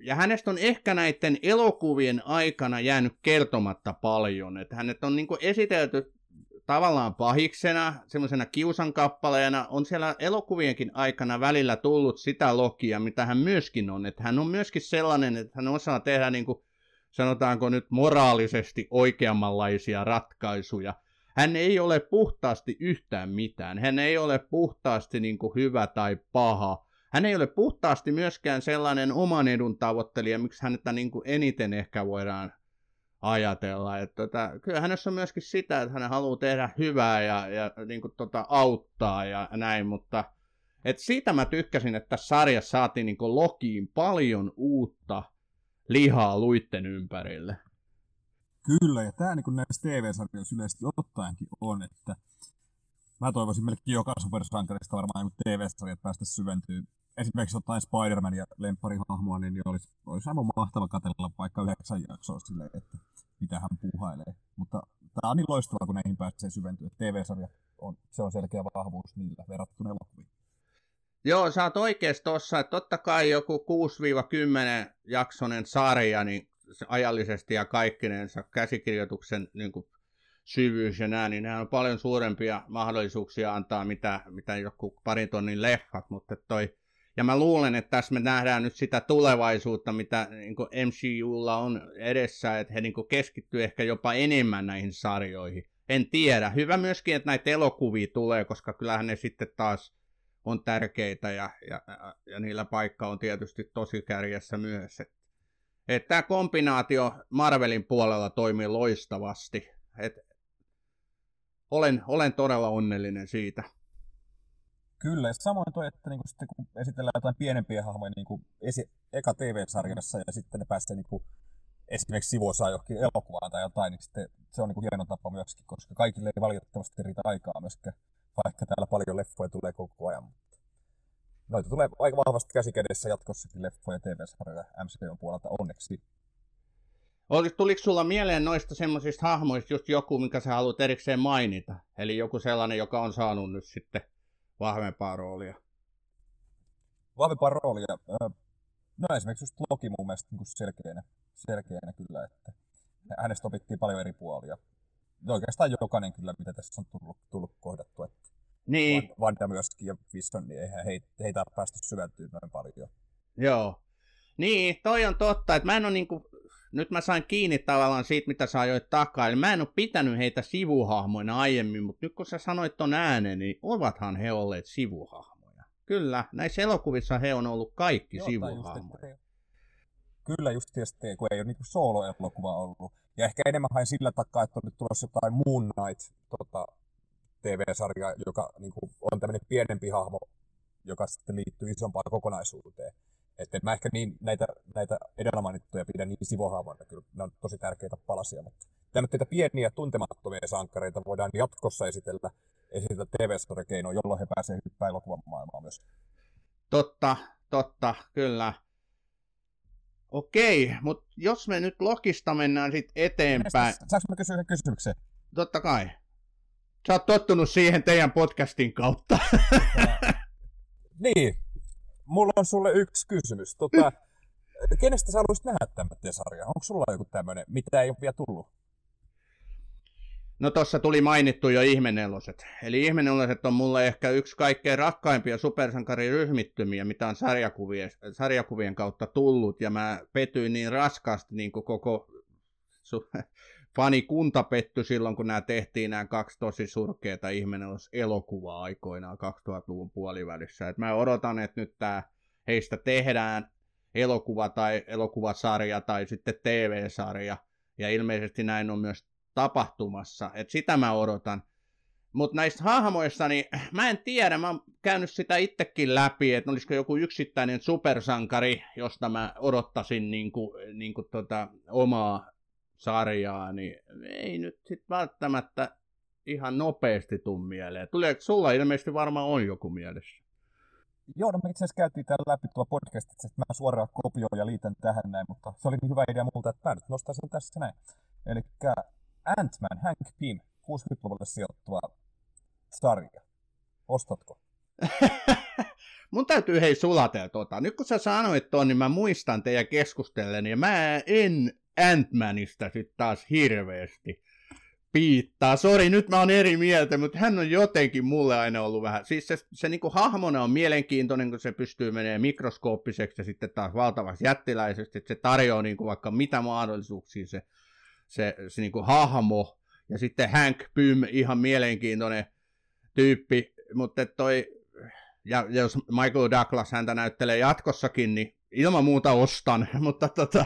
ja hänestä on ehkä näiden elokuvien aikana jäänyt kertomatta paljon, että hänet on niin esitelty tavallaan pahiksena, semmoisena kiusankappaleena, on siellä elokuvienkin aikana välillä tullut sitä lokia, mitä hän myöskin on, että hän on myöskin sellainen, että hän osaa tehdä niin kuin, sanotaanko nyt moraalisesti oikeammanlaisia ratkaisuja. Hän ei ole puhtaasti yhtään mitään, hän ei ole puhtaasti niin kuin hyvä tai paha, hän ei ole puhtaasti myöskään sellainen oman edun tavoittelija, miksi häntä niin kuin eniten ehkä voidaan ajatella. Että tota, kyllä hänessä on myöskin sitä, että hän haluaa tehdä hyvää ja, ja niin kuin tota, auttaa ja näin, mutta et siitä mä tykkäsin, että tässä sarjassa saatiin niin kuin Lokiin paljon uutta lihaa luitten ympärille. Kyllä, ja tämä niin näissä TV-sarjoissa yleisesti ottaenkin on, että mä toivoisin melkein joka supersankarista varmaan TV-sarjat päästä syventyy. Esimerkiksi ottaen Spider-Man ja lempparihahmoa, niin olisi, olisi aivan mahtava katella vaikka yhdeksän jaksoa silleen, että mitä hän puuhailee. Mutta tämä on niin loistavaa, kun näihin pääsee syventyä. TV-sarja on, se on selkeä vahvuus niillä verrattuna elokuviin. Joo, sä oot oikeassa tossa, että totta kai joku 6-10 jaksonen sarja, niin ajallisesti ja kaikkinensa käsikirjoituksen niin kuin, syvyys ja nämä, niin nämä on paljon suurempia mahdollisuuksia antaa, mitä, mitä joku parin tonnin leffat, mutta toi, ja mä luulen, että tässä me nähdään nyt sitä tulevaisuutta, mitä niin MCUlla on edessä, että he niin keskittyy ehkä jopa enemmän näihin sarjoihin. En tiedä. Hyvä myöskin, että näitä elokuvia tulee, koska kyllähän ne sitten taas on tärkeitä ja, ja, ja niillä paikka on tietysti tosi kärjessä myös. Että et tämä kombinaatio Marvelin puolella toimii loistavasti. Et olen, olen todella onnellinen siitä. Kyllä, ja samoin toi, että niinku sitten kun esitellään jotain pienempiä hahmoja niinku esi- eka TV-sarjassa ja sitten ne pääsee niinku esimerkiksi sivuosaa johonkin elokuvaan tai jotain, niin sitten se on niinku hieno tapa myöskin, koska kaikille ei valitettavasti riitä aikaa myöskään, vaikka täällä paljon leffoja tulee koko ajan. Mutta noita tulee aika vahvasti käsikädessä jatkossakin leffoja TV-sarjoja MCUn puolelta onneksi. Tuliko sulla mieleen noista semmoisista hahmoista just joku, minkä sä haluat erikseen mainita? Eli joku sellainen, joka on saanut nyt sitten vahvempaa roolia? Vahvempaa roolia? No esimerkiksi just Loki mun mielestä niin selkeänä, selkeänä kyllä, että hänestä opittiin paljon eri puolia. Oikeastaan jokainen kyllä, mitä tässä on tullut, tullut kohdattua. Että niin. Vanda myöskin ja Vision, niin eihän heitä, heitä päästy syventyä noin paljon. Joo. Niin, toi on totta, että mä en ole niinku, nyt mä sain kiinni tavallaan siitä, mitä sä ajoit takaa, eli mä en ole pitänyt heitä sivuhahmoina aiemmin, mutta nyt kun sä sanoit ton äänen, niin ovathan he olleet sivuhahmoja. Kyllä, näissä elokuvissa he on ollut kaikki Joo, sivuhahmoja. Just, Kyllä just tietysti, kun ei ole niinku solo-elokuva ollut. Ja ehkä enemmän hain sillä takaa, että on nyt tulossa jotain Moon Knight tota, TV-sarja, joka niin kuin, on tämmöinen pienempi hahmo, joka sitten liittyy isompaan kokonaisuuteen. Että mä ehkä niin näitä, näitä edellä mainittuja pidän niin sivuhahmoina, kyllä ne on tosi tärkeitä palasia, mutta tämmöitä pieniä tuntemattomia sankareita voidaan jatkossa esitellä, esitellä TV-sarjakeinoin, jolloin he pääsevät hyppää elokuvan maailmaan myös. Totta, totta, kyllä. Okei, mutta jos me nyt Lokista mennään sitten eteenpäin. Saanko mä kysyä yhden kysymyksen? Totta kai. Sä oot tottunut siihen teidän podcastin kautta. niin. Mulla on sulle yksi kysymys. Tota, kenestä sä haluaisit nähdä tämmöinen sarja? Onko sulla joku tämmöinen, mitä ei ole vielä tullut? No tuossa tuli mainittu jo ihmeneloset. Eli ihmeneloset on mulle ehkä yksi kaikkein rakkaimpia supersankariryhmittymiä, mitä on sarjakuvien, sarjakuvien kautta tullut. Ja mä petyin niin raskaasti niin kuin koko su- fanikunta petty silloin, kun nämä tehtiin nämä kaksi tosi surkeita ihmenelos elokuvaa aikoinaan 2000-luvun puolivälissä. Et mä odotan, että nyt tämä heistä tehdään elokuva tai elokuvasarja tai sitten TV-sarja. Ja ilmeisesti näin on myös tapahtumassa. Et sitä mä odotan. Mutta näistä hahmoista, niin mä en tiedä, mä oon käynyt sitä itsekin läpi, että olisiko joku yksittäinen supersankari, josta mä odottaisin niinku, niinku tota, omaa sarjaa, niin ei nyt sit välttämättä ihan nopeasti tuu mieleen. Tuleeko sulla ilmeisesti varmaan on joku mielessä? Joo, no me itse asiassa käytiin täällä läpi tuolla podcastissa, että mä suoraan kopioin ja liitän tähän näin, mutta se oli niin hyvä idea multa, että mä nyt nostan sen tässä näin. Eli Ant-Man, Hank Pym, 60-luvulle sijoittuva sarja. Ostatko? Mun täytyy hei sulatella tota. Nyt kun sä sanoit ton, niin mä muistan teidän keskustellen, ja mä en Ant-Manista sitten taas hirveästi piittaa. Sori, nyt mä oon eri mieltä, mutta hän on jotenkin mulle aina ollut vähän, siis se, se niinku hahmona on mielenkiintoinen, kun se pystyy menemään mikroskooppiseksi ja sitten taas valtavaksi jättiläisesti, että se tarjoaa niinku vaikka mitä mahdollisuuksia se, se, se niinku hahmo, ja sitten Hank Pym, ihan mielenkiintoinen tyyppi, mutta toi ja jos Michael Douglas häntä näyttelee jatkossakin, niin ilman muuta ostan, mutta tota,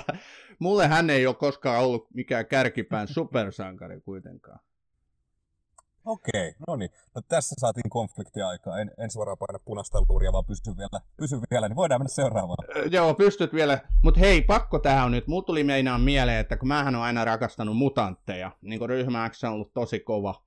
mulle hän ei ole koskaan ollut mikään kärkipään supersankari kuitenkaan. Okei, no niin. No tässä saatiin konfliktiaikaa. En, en suoraan paina punaista luuria, vaan pysy vielä, pysy vielä, niin voidaan mennä seuraavaan. Joo, pystyt vielä. Mutta hei, pakko tähän nyt. Mulla tuli meinaan mieleen, että kun mähän on aina rakastanut mutantteja, niin kuin ryhmä X on ollut tosi kova.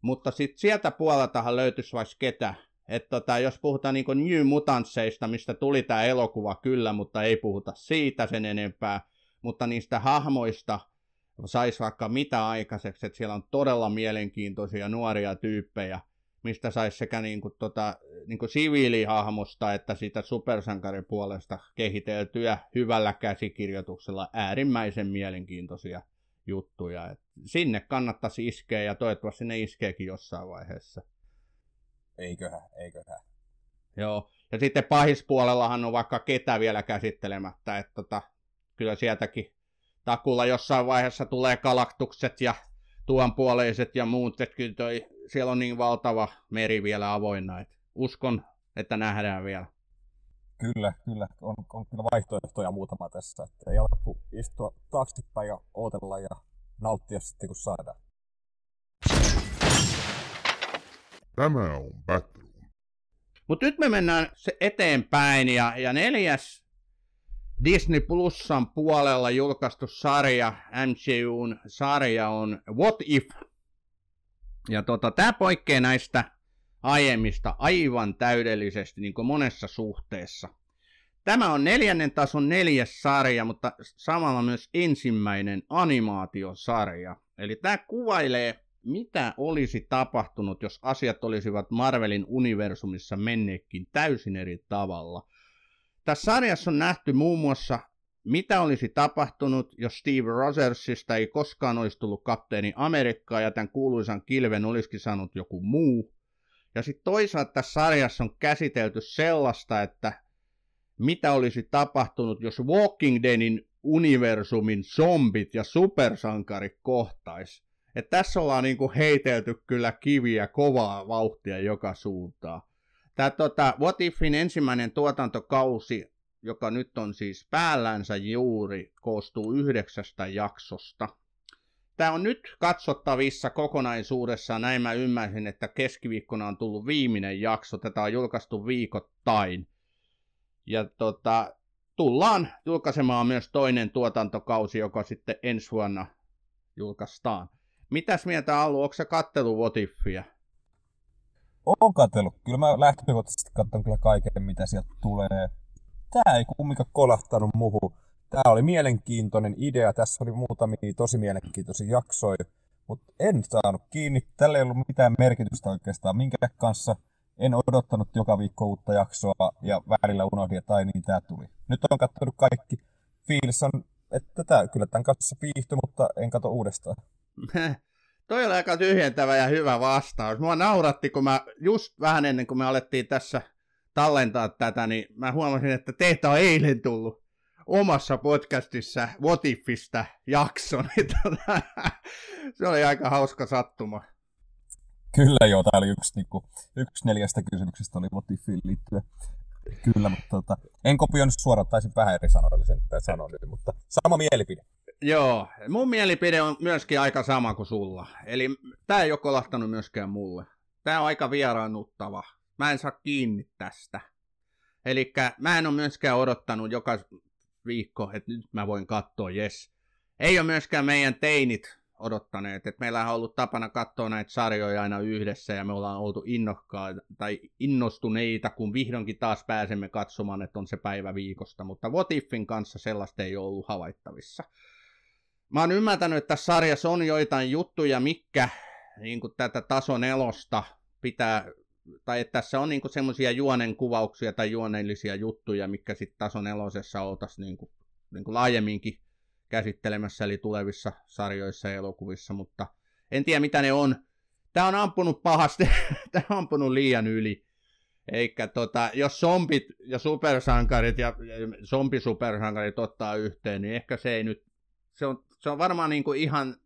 Mutta sitten sieltä puoleltahan löytyisi vaikka ketä. Että tota, jos puhutaan niin New Mutantseista, mistä tuli tämä elokuva kyllä, mutta ei puhuta siitä sen enempää. Mutta niistä hahmoista, saisi vaikka mitä aikaiseksi, että siellä on todella mielenkiintoisia nuoria tyyppejä, mistä saisi sekä niin kuin tota, niin kuin siviilihahmosta että sitä supersankaripuolesta kehiteltyä hyvällä käsikirjoituksella äärimmäisen mielenkiintoisia juttuja. Et sinne kannattaisi iskeä ja toivottavasti ne iskeekin jossain vaiheessa. Eiköhän, eiköhän. Joo, ja sitten pahispuolellahan on vaikka ketä vielä käsittelemättä, että tota, kyllä sieltäkin takulla jossain vaiheessa tulee galaktukset ja tuonpuoleiset ja muut, että kyllä toi, siellä on niin valtava meri vielä avoinna, että uskon, että nähdään vielä. Kyllä, kyllä. On, on kyllä vaihtoehtoja muutama tässä, että ei ala istua taaksepäin ja ootella ja nauttia sitten kun saadaan. Tämä on Batroom. Mutta nyt me mennään se eteenpäin ja, ja neljäs Disney Plusan puolella julkaistu sarja, MCUn sarja on What If. Ja tota, tämä poikkeaa näistä aiemmista aivan täydellisesti niin kuin monessa suhteessa. Tämä on neljännen tason neljäs sarja, mutta samalla myös ensimmäinen animaatiosarja. Eli tämä kuvailee, mitä olisi tapahtunut, jos asiat olisivat Marvelin universumissa menneekin täysin eri tavalla – tässä sarjassa on nähty muun muassa, mitä olisi tapahtunut, jos Steve Rogersista ei koskaan olisi tullut kapteeni Amerikkaa ja tämän kuuluisan kilven olisikin saanut joku muu. Ja sitten toisaalta tässä sarjassa on käsitelty sellaista, että mitä olisi tapahtunut, jos Walking Deadin universumin zombit ja supersankari kohtais. Et tässä ollaan niinku heitelty kyllä kiviä kovaa vauhtia joka suuntaan. Tämä tota, What Ifin ensimmäinen tuotantokausi, joka nyt on siis päällänsä juuri, koostuu yhdeksästä jaksosta. Tämä on nyt katsottavissa kokonaisuudessaan, näin mä ymmärsin, että keskiviikkona on tullut viimeinen jakso, tätä on julkaistu viikoittain. Ja tota, tullaan julkaisemaan myös toinen tuotantokausi, joka sitten ensi vuonna julkaistaan. Mitäs mieltä Allu, onko se kattelu What Ifia? Oon katsellut. Kyllä mä lähtökohtaisesti katson kyllä kaiken, mitä sieltä tulee. Tää ei kumminkaan kolahtanut muuhun. Tää oli mielenkiintoinen idea. Tässä oli muutamia tosi mielenkiintoisia jaksoja. Mutta en saanut kiinni. Tällä ei ollut mitään merkitystä oikeastaan minkä kanssa. En odottanut joka viikko uutta jaksoa ja välillä unohdin, että ai niin tää tuli. Nyt on katsonut kaikki. Fiilis on, että tää, kyllä tämän kanssa viihtyi, mutta en katso uudestaan. Toi oli aika tyhjentävä ja hyvä vastaus. Mua nauratti, kun mä just vähän ennen kuin me alettiin tässä tallentaa tätä, niin mä huomasin, että teitä on eilen tullut omassa podcastissa Votifista jakso. Niin tota, se oli aika hauska sattuma. Kyllä joo, tämä oli yksi, niin kuin, yksi neljästä kysymyksestä oli Votifiin liittyen. Kyllä, mutta tota, en kopioinut suoraan, taisin vähän eri sanoilla sen sanoa nyt, mutta sama mielipide. Joo, mun mielipide on myöskin aika sama kuin sulla. Eli tämä ei ole kolahtanut myöskään mulle. Tämä on aika vieraannuttava. Mä en saa kiinni tästä. Eli mä en ole myöskään odottanut joka viikko, että nyt mä voin katsoa, jes. Ei ole myöskään meidän teinit odottaneet. että meillä on ollut tapana katsoa näitä sarjoja aina yhdessä ja me ollaan oltu innokkaita tai innostuneita, kun vihdoinkin taas pääsemme katsomaan, että on se päivä viikosta. Mutta Votiffin kanssa sellaista ei ole ollut havaittavissa. Mä oon ymmärtänyt, että tässä sarjassa on joitain juttuja, mikä niin kuin tätä tason nelosta pitää, tai että tässä on niin semmoisia juonen kuvauksia tai juonellisia juttuja, mikä sitten tason nelosessa oltaisiin niin kuin, niin kuin laajemminkin käsittelemässä, eli tulevissa sarjoissa ja elokuvissa, mutta en tiedä mitä ne on. Tämä on ampunut pahasti, tämä on ampunut liian yli. Eikä tota, jos zombit ja supersankarit ja zombisupersankarit ottaa yhteen, niin ehkä se ei nyt, se on, se on varmaan niin kuin ihan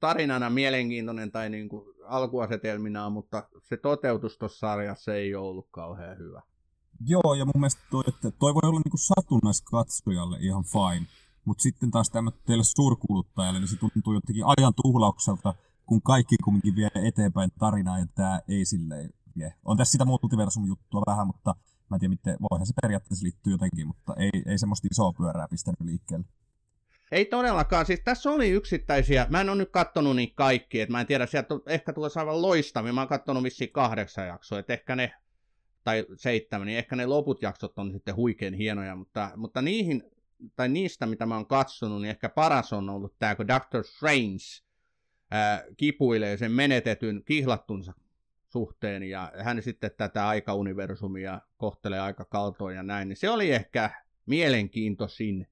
tarinana mielenkiintoinen tai niin kuin alkuasetelminaan, mutta se toteutus tuossa sarjassa ei ollut kauhean hyvä. Joo, ja mun mielestä toi, että toi voi olla niinku satunnaiskatsojalle ihan fine, mutta sitten taas teille suurkuluttajalle, niin se tuntuu jotenkin ajan tuhlaukselta, kun kaikki kumminkin vie eteenpäin tarinaa, ja tämä ei silleen vie. On tässä sitä multiversum-juttua vähän, mutta mä en tiedä, miten, voihan se periaatteessa liittyy jotenkin, mutta ei, ei semmoista isoa pyörää pistänyt liikkeelle. Ei todellakaan, siis tässä oli yksittäisiä, mä en ole nyt kattonut niitä kaikki, että mä en tiedä, sieltä ehkä tulee aivan loistavia, mä oon kattonut vissiin kahdeksan jaksoa, että ehkä ne, tai seitsemän, niin ehkä ne loput jaksot on sitten huikein hienoja, mutta, mutta niihin, tai niistä, mitä mä oon katsonut, niin ehkä paras on ollut tämä, kun Doctor Strange ää, kipuilee sen menetetyn kihlattunsa suhteen, ja hän sitten tätä aikauniversumia kohtelee aika kaltoin ja näin, niin se oli ehkä mielenkiintoisin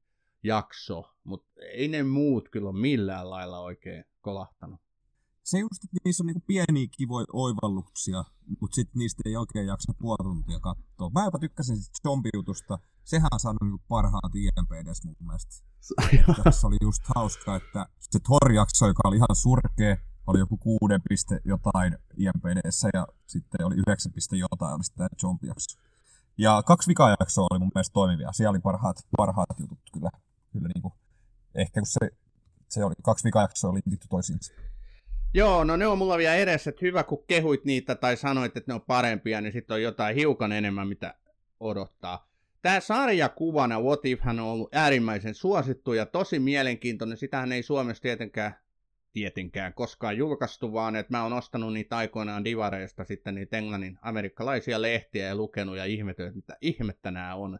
jakso, mutta ei ne muut kyllä ole millään lailla oikein kolahtanut. Se just, että niissä on niinku pieniä kivoja oivalluksia, mutta sitten niistä ei oikein jaksa puoli tuntia katsoa. Mä jopa tykkäsin sit zombiutusta. Sehän on saanut niinku parhaat IMP edes mun mielestä. Tässä oli just hauska, että se Thor-jakso, joka oli ihan surkea, oli joku kuuden piste jotain IMPDssä ja sitten oli yhdeksän piste jotain, oli sitten zombie-jakso. Ja kaksi vikajaksoa oli mun mielestä toimivia. Siellä oli parhaat, parhaat jutut kyllä. Kyllä niin kuin, ehkä kun se, se oli, kaksi vikajaksoa oli liitty toisiinsa. Joo, no ne on mulla vielä edessä, että hyvä kun kehuit niitä tai sanoit, että ne on parempia, niin sitten on jotain hiukan enemmän, mitä odottaa. Tämä sarjakuvana What If hän on ollut äärimmäisen suosittu ja tosi mielenkiintoinen. Sitähän ei Suomessa tietenkään tietenkään koskaan julkaistu, vaan että mä oon ostanut niitä aikoinaan divareista sitten niitä englannin amerikkalaisia lehtiä ja lukenut ja ihmetellyt, mitä ihmettä nämä on.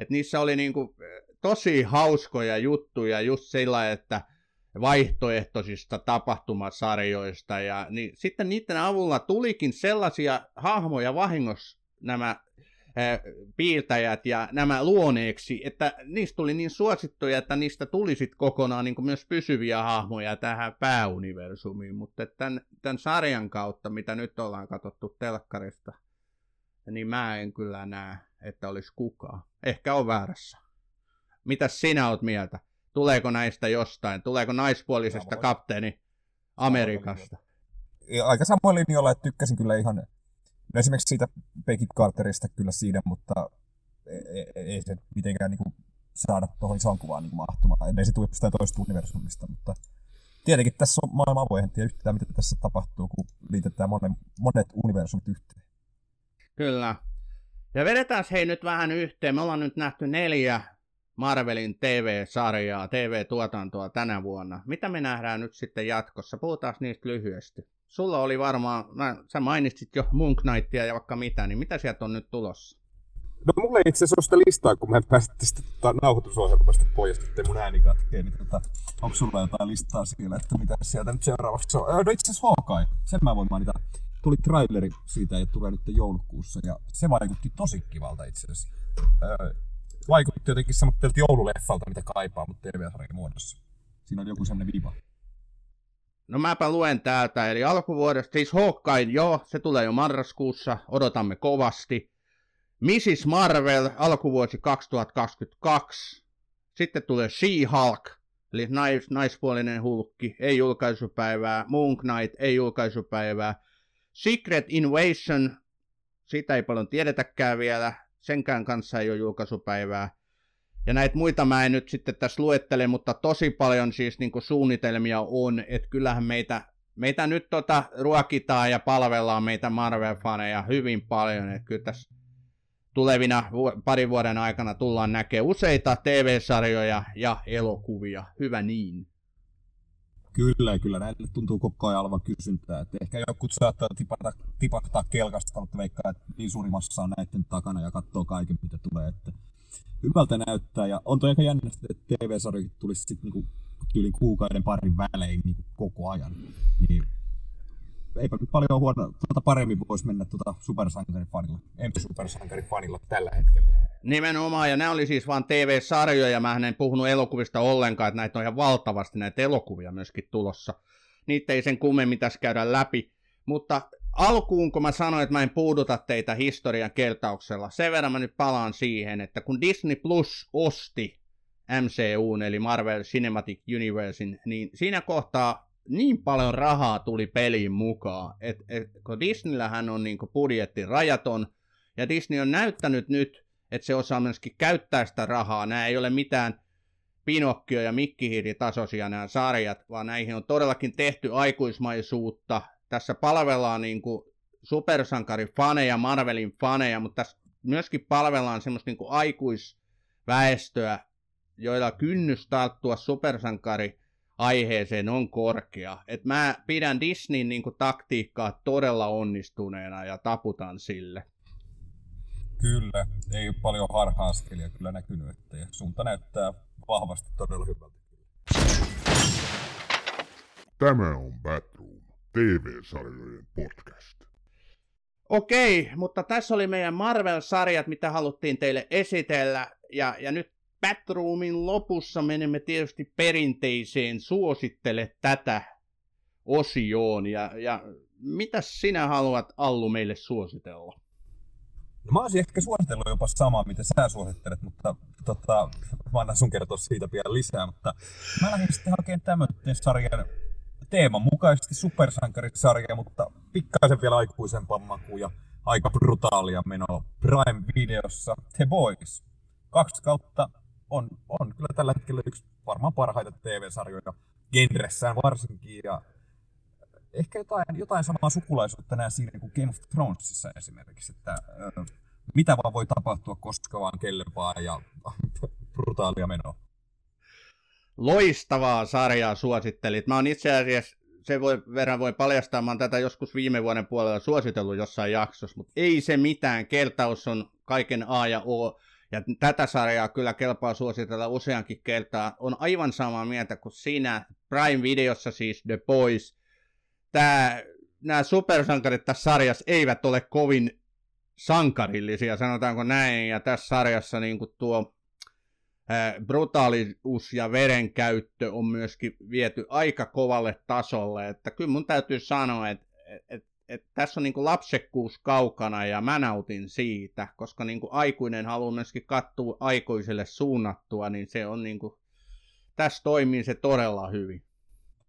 Et niissä oli niinku tosi hauskoja juttuja just sillä, että vaihtoehtoisista tapahtumasarjoista ja niin, sitten niiden avulla tulikin sellaisia hahmoja vahingossa nämä piirtäjät ja nämä luoneeksi, että niistä tuli niin suosittuja, että niistä tuli sitten kokonaan niin myös pysyviä hahmoja tähän pääuniversumiin, mutta tämän, tämän sarjan kautta, mitä nyt ollaan katsottu telkkarista, niin mä en kyllä näe, että olisi kukaan. Ehkä on väärässä. Mitä sinä oot mieltä? Tuleeko näistä jostain? Tuleeko naispuolisesta kapteeni Amerikasta? Aika samoin linjoilla, että tykkäsin kyllä ihan No esimerkiksi siitä Peggy Carterista kyllä siinä, mutta ei, e, ei se mitenkään niin saada tuohon isoon kuvaan niin mahtumaan. Ei se tule jostain toista universumista, mutta tietenkin tässä on maailma avoin, ja yhtään mitä tässä tapahtuu, kun liitetään monen, monet universumit yhteen. Kyllä. Ja vedetään hei nyt vähän yhteen. Me ollaan nyt nähty neljä Marvelin TV-sarjaa, TV-tuotantoa tänä vuonna. Mitä me nähdään nyt sitten jatkossa? Puhutaan niistä lyhyesti sulla oli varmaan, mä, sä mainitsit jo Moon Knightia ja vaikka mitä, niin mitä sieltä on nyt tulossa? No mulla ei itse asiassa sitä listaa, kun mä pääsin tästä tota, nauhoitusohjelmasta pois, ettei mun ääni katkee, niin tota, onko sulla jotain listaa siellä, että mitä sieltä nyt seuraavaksi on? No itse asiassa Hawkeye, sen mä voin mainita. Tuli traileri siitä ja tulee nyt joulukuussa ja se vaikutti tosi kivalta itse asiassa. Öö, vaikutti jotenkin semmoiselta joululeffalta, mitä kaipaa, mutta TV-sarjan muodossa. Siinä on joku semmoinen viiva. No mäpä luen täältä, eli alkuvuodesta, siis Hawkeye, joo, se tulee jo marraskuussa, odotamme kovasti. Mrs. Marvel, alkuvuosi 2022. Sitten tulee She-Hulk, eli nais, naispuolinen hulkki, ei julkaisupäivää. Moon Knight, ei julkaisupäivää. Secret Invasion, sitä ei paljon tiedetäkään vielä, senkään kanssa ei ole julkaisupäivää. Ja näitä muita mä en nyt sitten tässä luettele, mutta tosi paljon siis niin kuin suunnitelmia on, että kyllähän meitä, meitä nyt tota ruokitaan ja palvellaan meitä Marvel-faneja hyvin paljon, että kyllä tässä tulevina vu- parin vuoden aikana tullaan näkemään useita TV-sarjoja ja elokuvia. Hyvä niin. Kyllä, kyllä. Näille tuntuu koko ajan olevan kysyntää. Että ehkä jotkut saattaa tipata, tipahtaa kelkasta, mutta veikkaa, että niin suuri massa on näiden takana ja katsoo kaiken, mitä tulee. Että hyvältä näyttää. Ja on toi aika jännä, että TV-sarja tulisi sitten niinku yli kuukauden parin välein niinku koko ajan. Niin eipä nyt paljon huono, tuota paremmin voisi mennä tuota supersankarifanilla, en supersankarifanilla tällä hetkellä. Nimenomaan, ja nämä oli siis vain TV-sarjoja, mä en puhunut elokuvista ollenkaan, että näitä on ihan valtavasti näitä elokuvia myöskin tulossa. Niitä ei sen kummemmin tässä käydä läpi, mutta alkuun, kun mä sanoin, että mä en puuduta teitä historian kertauksella, sen verran mä nyt palaan siihen, että kun Disney Plus osti MCU, eli Marvel Cinematic Universein, niin siinä kohtaa niin paljon rahaa tuli peliin mukaan, että et, kun Disneyllähän on niin budjetti rajaton, ja Disney on näyttänyt nyt, että se osaa myöskin käyttää sitä rahaa. Nämä ei ole mitään Pinokkio- ja Mikkihiiri-tasoisia nämä sarjat, vaan näihin on todellakin tehty aikuismaisuutta. Tässä palvellaan niin kuin supersankarifaneja, Marvelin faneja, mutta tässä myöskin palvellaan semmoista niin aikuisväestöä, joilla kynnys tarttua supersankari aiheeseen on korkea. Et mä pidän Disneyn niin kuin, taktiikkaa todella onnistuneena ja taputan sille. Kyllä, ei ole paljon harha-askelia kyllä näkynyt, että suunta näyttää vahvasti todella hyvältä. Tämä on Batroom, TV-sarjojen podcast. Okei, mutta tässä oli meidän Marvel-sarjat, mitä haluttiin teille esitellä. Ja, ja nyt Batroomin lopussa menemme tietysti perinteiseen suosittele tätä osioon. Ja, ja mitä sinä haluat Allu meille suositella? No mä olisin ehkä suositellut jopa samaa, mitä sä suosittelet, mutta tota, mä annan sun kertoa siitä pian lisää, mutta mä lähdin sitten hakemaan tämmöinen sarjan teeman mukaisesti supersankarisarja, mutta pikkaisen vielä aikuisempaa maku ja aika brutaalia menoa Prime-videossa The Boys. Kaksi kautta on, on kyllä tällä hetkellä yksi varmaan parhaita TV-sarjoja genressään varsinkin ja ehkä jotain, jotain samaa sukulaisuutta näen siinä kuin Game of Thronesissa esimerkiksi, että mitä vaan voi tapahtua koska vaan kelle vaan ja brutaalia menoa. Loistavaa sarjaa suosittelit. Mä oon itse asiassa sen voi, verran voi paljastaa, mä oon tätä joskus viime vuoden puolella suositellut jossain jaksossa, mutta ei se mitään. Kertaus on kaiken A ja O. Ja tätä sarjaa kyllä kelpaa suositella useankin kertaa. On aivan samaa mieltä kuin siinä Prime-videossa siis The Boys. Tää, nämä supersankarit tässä sarjassa eivät ole kovin sankarillisia, sanotaanko näin. Ja tässä sarjassa niin kuin tuo brutaalius ja verenkäyttö on myöskin viety aika kovalle tasolle. Että kyllä mun täytyy sanoa, että et, et tässä on niin lapsekkuus kaukana ja mä nautin siitä, koska niin aikuinen haluaa myöskin katsoa aikuiselle suunnattua, niin se on niin kuin, tässä toimii se todella hyvin.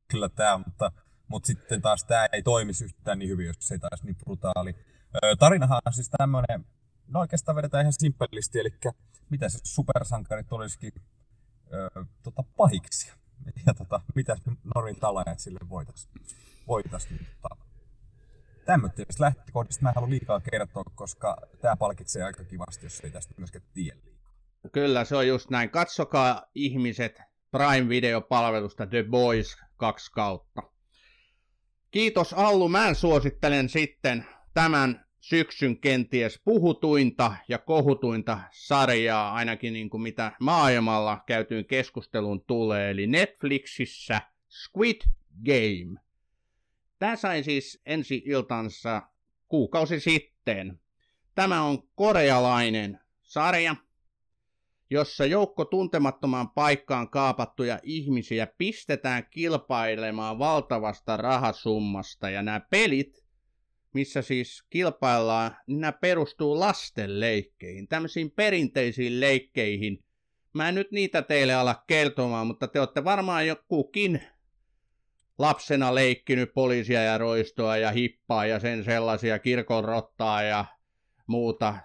Kyllä tämä, mutta, mutta sitten taas tämä ei toimisi yhtään niin hyvin, jos se ei taas niin brutaali. tarinahan on siis tämmöinen, no oikeastaan vedetään ihan simppelisti, eli mitä se supersankarit olisikin ö, tota, pahiksi. Ja tota, mitä normin talajat sille voitaisiin. Voitais, niin, tota, tämmöistä lähtökohdista mä en halua liikaa kertoa, koska tämä palkitsee aika kivasti, jos ei tästä myöskään tiedä liikaa. Kyllä, se on just näin. Katsokaa ihmiset Prime-videopalvelusta The Boys 2 kautta. Kiitos Allu, mä suosittelen sitten tämän syksyn kenties puhutuinta ja kohutuinta sarjaa, ainakin niin kuin mitä maailmalla käytyyn keskusteluun tulee, eli Netflixissä Squid Game. Tämä sai siis ensi iltansa kuukausi sitten. Tämä on korealainen sarja, jossa joukko tuntemattomaan paikkaan kaapattuja ihmisiä pistetään kilpailemaan valtavasta rahasummasta ja nämä pelit missä siis kilpaillaan, niin nämä perustuu lasten leikkeihin, tämmöisiin perinteisiin leikkeihin. Mä en nyt niitä teille ala kertomaan, mutta te olette varmaan jokukin lapsena leikkinyt poliisia ja roistoa ja hippaa ja sen sellaisia kirkonrottaa ja muuta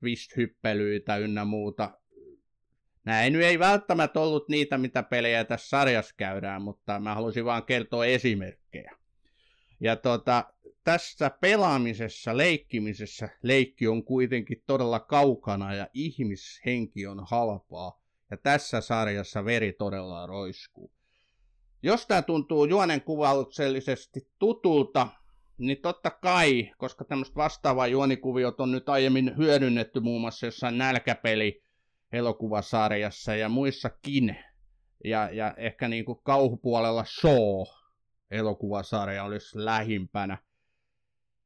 twist-hyppelyitä ynnä muuta. Näin nyt ei välttämättä ollut niitä, mitä pelejä tässä sarjassa käydään, mutta mä halusin vaan kertoa esimerkkejä. Ja tota, tässä pelaamisessa, leikkimisessä, leikki on kuitenkin todella kaukana ja ihmishenki on halpaa. Ja tässä sarjassa veri todella roiskuu. Jos tämä tuntuu juonen kuvauksellisesti tutulta, niin totta kai, koska tämmöistä vastaavaa juonikuviot on nyt aiemmin hyödynnetty muun muassa jossain nälkäpeli elokuvasarjassa ja muissakin. Ja, ja ehkä niin kuin kauhupuolella Shaw elokuvasarja olisi lähimpänä.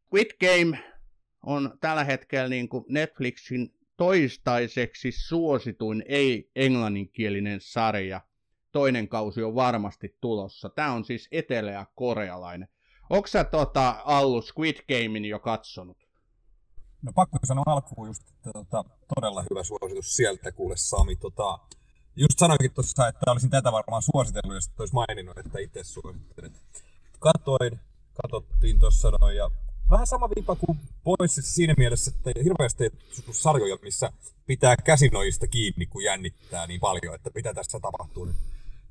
Squid Game on tällä hetkellä niin kuin Netflixin toistaiseksi suosituin ei-englanninkielinen sarja. Toinen kausi on varmasti tulossa. Tämä on siis etelä-korealainen. Onko sä tota, Allu Squid Gamein jo katsonut? No pakko sanoa alkuun just, että tota, todella hyvä suositus sieltä kuule Sami. Tota, just sanoinkin tuossa, että olisin tätä varmaan suositellut, jos olisi maininnut, että itse suosittelet. katoin, katsottiin tuossa noin ja vähän sama viipa kuin pois siinä mielessä, että hirveästi ei sarjoja, missä pitää käsinoista kiinni, kun jännittää niin paljon, että mitä tässä tapahtuu. Niin,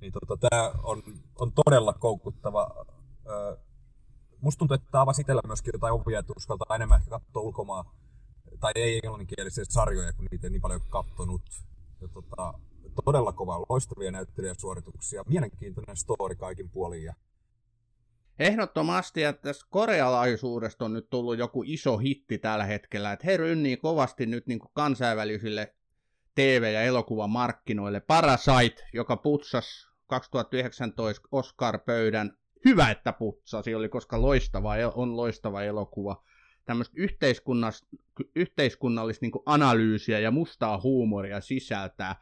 niin tota, tämä on, on todella koukuttava. Musta tuntuu, että tämä avasi itsellä myöskin jotain ovia, että uskaltaa enemmän ehkä katsoa ulkomaan, tai ei englanninkielisiä sarjoja, kun niitä ei niin paljon kattonut. Ja tota, todella kova, loistavia näyttelijäsuorituksia, mielenkiintoinen story kaikin puolin. Ja Ehdottomasti, että tässä korealaisuudesta on nyt tullut joku iso hitti tällä hetkellä, että he rynnii kovasti nyt niin kuin kansainvälisille TV- ja elokuvamarkkinoille. Parasite, joka putsas 2019 Oscar-pöydän, hyvä että putsasi, oli koska loistava, on loistava elokuva. Tämmöistä yhteiskunnallista, niin analyysiä ja mustaa huumoria sisältää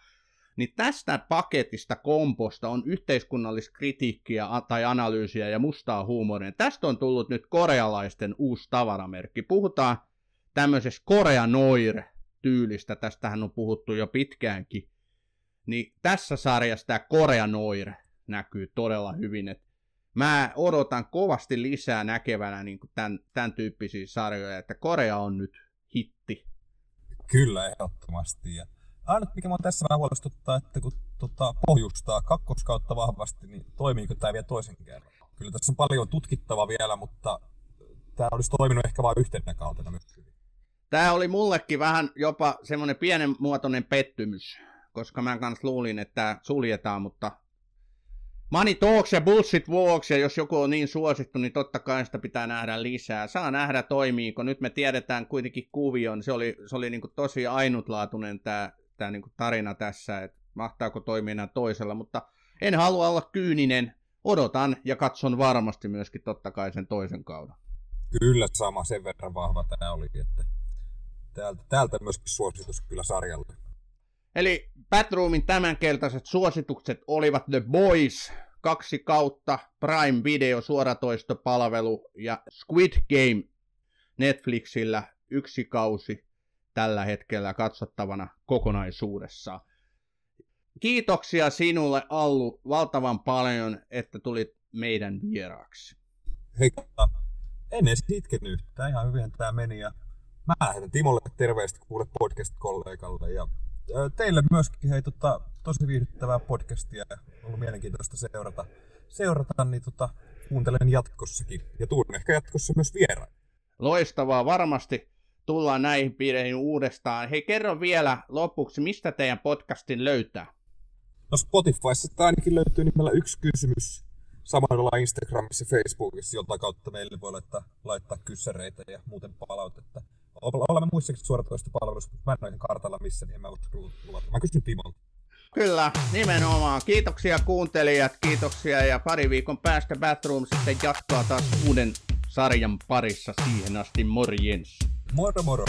niin tästä paketista komposta on yhteiskunnallista kritiikkiä tai analyysiä ja mustaa huumoria. Tästä on tullut nyt korealaisten uusi tavaramerkki. Puhutaan tämmöisestä Korea Noir tyylistä, tästähän on puhuttu jo pitkäänkin. Niin tässä sarjassa tämä Korea Noir näkyy todella hyvin. Et mä odotan kovasti lisää näkevänä niin tämän, tämän tyyppisiä sarjoja, että Korea on nyt hitti. Kyllä, ehdottomasti. Ja ainut mikä mua tässä vähän huolestuttaa, että kun tota, pohjustaa kakkoskautta vahvasti, niin toimiiko tämä vielä toisen kerran? Kyllä tässä on paljon tutkittavaa vielä, mutta tämä olisi toiminut ehkä vain yhtenä kautena myös Tämä oli mullekin vähän jopa semmoinen pienen muotoinen pettymys, koska mä kanssa luulin, että suljetaan, mutta Money talks ja bullshit walks, ja jos joku on niin suosittu, niin totta kai sitä pitää nähdä lisää. Saa nähdä toimiiko. Nyt me tiedetään kuitenkin kuvion. Se oli, se oli niin tosi ainutlaatuinen tämä tämä niin tarina tässä, että mahtaako toimia toisella, mutta en halua olla kyyninen, odotan ja katson varmasti myöskin totta kai sen toisen kauden. Kyllä sama, sen verran vahva tämä oli, että täältä, täältä myöskin suositus kyllä sarjalle. Eli Batroomin tämänkeltaiset suositukset olivat The Boys, kaksi kautta, Prime Video suoratoistopalvelu ja Squid Game Netflixillä yksi kausi tällä hetkellä katsottavana kokonaisuudessaan. Kiitoksia sinulle Allu valtavan paljon, että tulit meidän vieraaksi. Hei, en edes itkenyt yhtään, ihan hyvin tämä meni ja mä lähetän Timolle terveistä kuule podcast-kollegalle ja teille myöskin hei, tota, tosi viihdyttävää podcastia ja ollut mielenkiintoista seurata, seurata niin tota, kuuntelen jatkossakin ja tuun ehkä jatkossa myös vieraan. Loistavaa, varmasti tullaan näihin piireihin uudestaan. Hei, kerro vielä lopuksi, mistä teidän podcastin löytää? No Spotifyssa tämä ainakin löytyy nimellä yksi kysymys. Samalla Instagramissa ja Facebookissa, jolta kautta meille voi laittaa, laittaa kyssäreitä ja muuten palautetta. Olemme muissakin suoratoista palveluissa, mutta mä en ole kartalla missä, niin en mä usko luvata. Mä kysyn Timolta. Kyllä, nimenomaan. Kiitoksia kuuntelijat, kiitoksia ja pari viikon päästä Bathroom sitten jatkaa taas uuden sarjan parissa siihen asti. Morjens! Moro moro!